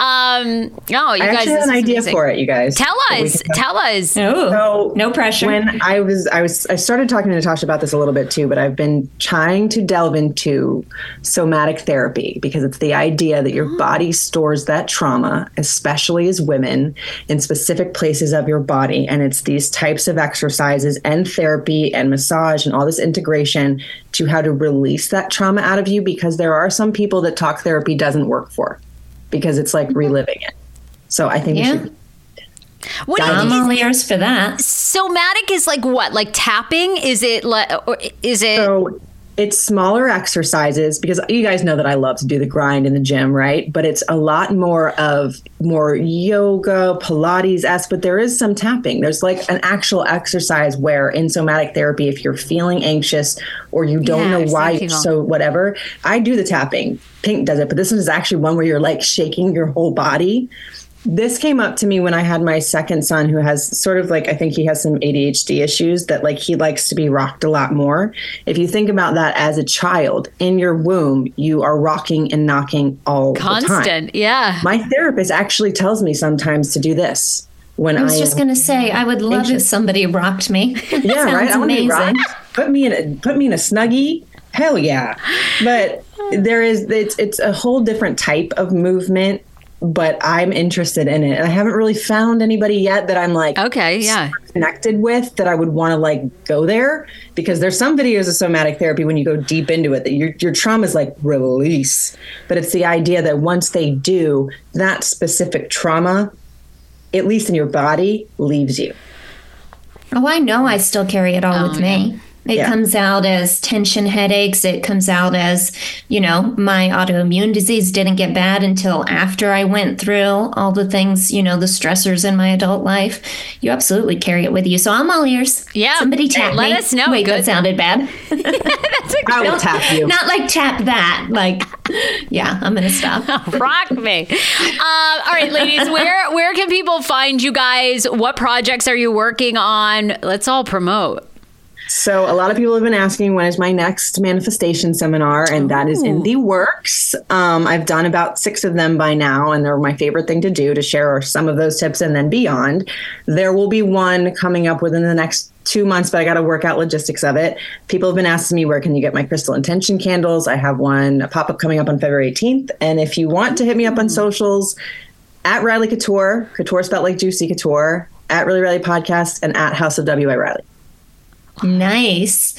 Um, no, you I guys, have an idea amazing. for it, you guys. Tell us. Tell us. Oh, So no pressure. When I was, I was, I started talking to Natasha about this a little bit too, but I've been trying to delve into somatic therapy because it's the idea that your body stores that trauma, especially as women, in specific places of your body, and it's these types of exercises and therapy and massage and all this integration to how to release that trauma out of you because there are some people that talk therapy doesn't work for because it's like mm-hmm. reliving it. So I think Yeah. we should What do I'm you, all ears for that. somatic is like what? Like tapping? Is it like, or is it? So it's smaller exercises because you guys know that I love to do the grind in the gym, right? But it's a lot more of more yoga, Pilates esque, but there is some tapping. There's like an actual exercise where in somatic therapy, if you're feeling anxious or you don't Yeah, know why, people. so whatever, I do the tapping. Pink does it, but this one is actually one where you're like shaking your whole body this came up to me when I had my second son, who has sort of like, I think he has some ADHD issues that like he likes to be rocked a lot more. If you think about that as a child in your womb, you are rocking and knocking all the time. Constant, yeah. My therapist actually tells me sometimes to do this when I was I just going to say, I would love if somebody rocked me. Yeah, sounds right. I want to be amazing. rocked. Put me in a put me in a snuggie. Hell yeah! But there is it's it's a whole different type of movement. But I'm interested in it, and I haven't really found anybody yet that I'm like Okay, yeah. connected with that I would want to like go there because there's some videos of somatic therapy when you go deep into it that your your trauma is like release, but it's the idea that once they do that specific trauma, at least in your body, leaves you. Oh, I know I still carry it all with oh, me. It Yeah. comes out as tension headaches. It comes out as, you know, my autoimmune disease didn't get bad until after I went through all the things, you know, the stressors in my adult life. You absolutely carry it with you. So I'm all ears. Yeah. Somebody tap Let me. us know. Wait, Good. that sounded bad. I will tap you. Not like tap that. Like, yeah, I'm going to stop. Rock me. Uh, all right, ladies, where where can people find you guys? What projects are you working on? Let's all promote. So a lot of people have been asking when is my next manifestation seminar, and that is in the works. Um, I've done about six of them by now, and they're my favorite thing to do to share some of those tips and then beyond. There will be one coming up within the next two months, but I got to work out logistics of it. People have been asking me where can you get my crystal intention candles. I have one a pop up coming up on February 18th, and if you want to hit me up on socials, at Riley Couture, Couture spelled like Juicy Couture, at Really Riley Podcast, and at House of W by Riley. Nice.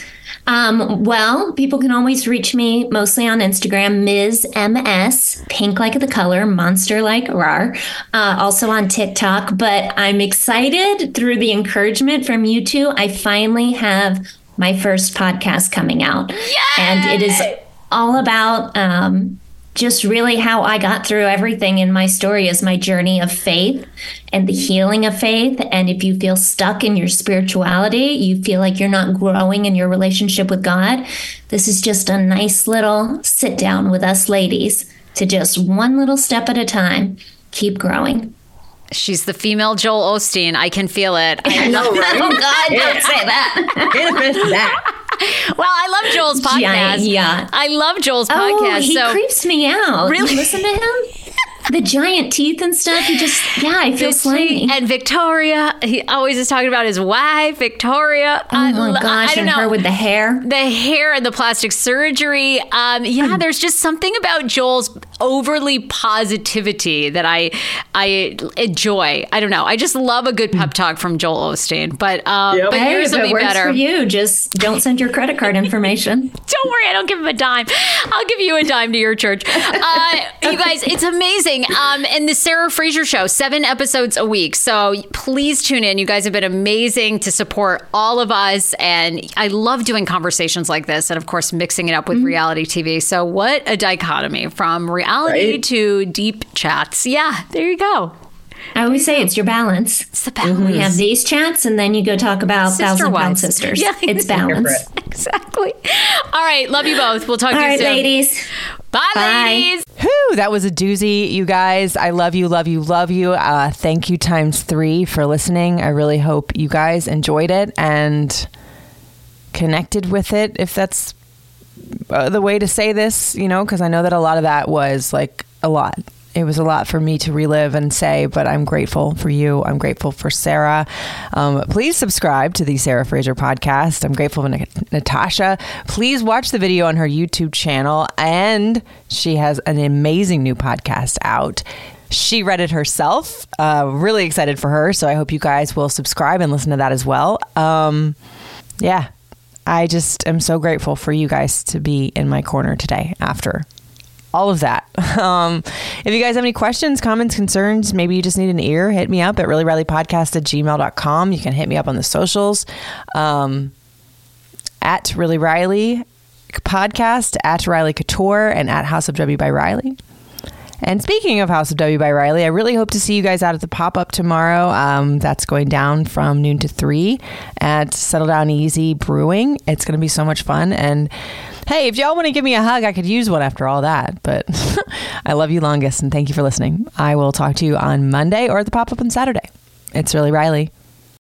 Um, well, people can always reach me mostly on Instagram, Ms. MS, pink like the color, monster like rar. Uh, also on TikTok. But I'm excited through the encouragement from you two. I finally have my first podcast coming out. And it is all about um, just really how I got through everything in my story is my journey of faith and the healing of faith. And if you feel stuck in your spirituality, you feel like you're not growing in your relationship with God, this is just a nice little sit down with us ladies to just one little step at a time keep growing. She's the female Joel Osteen. I can feel it. I know, Oh right? God, don't say that. Manifest that. well, I love Joel's podcast. Giant yacht. I love Joel's Oh, podcast. he so creeps me out. Really? You listen to him? the giant teeth and stuff. He just, yeah, I feel slimy. and Victoria, he always is talking about his wife, Victoria. Oh my lo- gosh, I don't and know. her with the hair. the hair and the plastic surgery. Um, yeah, there's just something about Joel's overly positivity that I I enjoy. I don't know. I just love a good pep talk from Joel Osteen. But um, Yep. but Hey, yours if will be works better. for you, just don't send your credit card information. Don't worry, I don't give him a dime. I'll give you a dime to your church. Uh, you guys, it's amazing. Um, and the Sarah Frasier Show, seven episodes a week. So please tune in. You guys have been amazing to support all of us. And I love doing conversations like this and, of course, mixing it up with reality TV. So, what a dichotomy from reality reality Right. to deep chats. Yeah, there you go. I always say it's your balance. It's the balance. We have these chats, and then you go talk about Sister thousand pound wives. sisters. Yeah. It's balance. Exactly. All right. Love you both. We'll talk All to you right, soon. ladies. Bye, Bye. ladies. Whew, that was a doozy, you guys. I love you, love you, love you. Uh, thank you times three for listening. I really hope you guys enjoyed it and connected with it, if that's uh, the way to say this, you know, because I know that a lot of that was like a lot. It was a lot for me to relive and say, but I'm grateful for you. I'm grateful for Sarah. Um, please subscribe to the Sarah Frasier podcast. I'm grateful for Nat- Natasha. Please watch the video on her YouTube channel, and she has an amazing new podcast out. She read it herself. Uh, really excited for her. So I hope you guys will subscribe and listen to that as well. Um, yeah, I just am so grateful for you guys to be in my corner today after all of that. Um, if you guys have any questions, comments, concerns, maybe you just need an ear, hit me up at reallyrileypodcast at gmail.com. You can hit me up on the socials um, at Really Riley podcast, at Riley Couture, and at House of W by Riley. And speaking of House of W by Riley, I really hope to see you guys out at the pop up tomorrow. Um, that's going down from noon to three at Settle Down Easy Brewing. It's going to be so much fun. And hey, if y'all want to give me a hug, I could use one after all that. But I love you longest and thank you for listening. I will talk to you on Monday or at the pop up on Saturday. It's really Riley.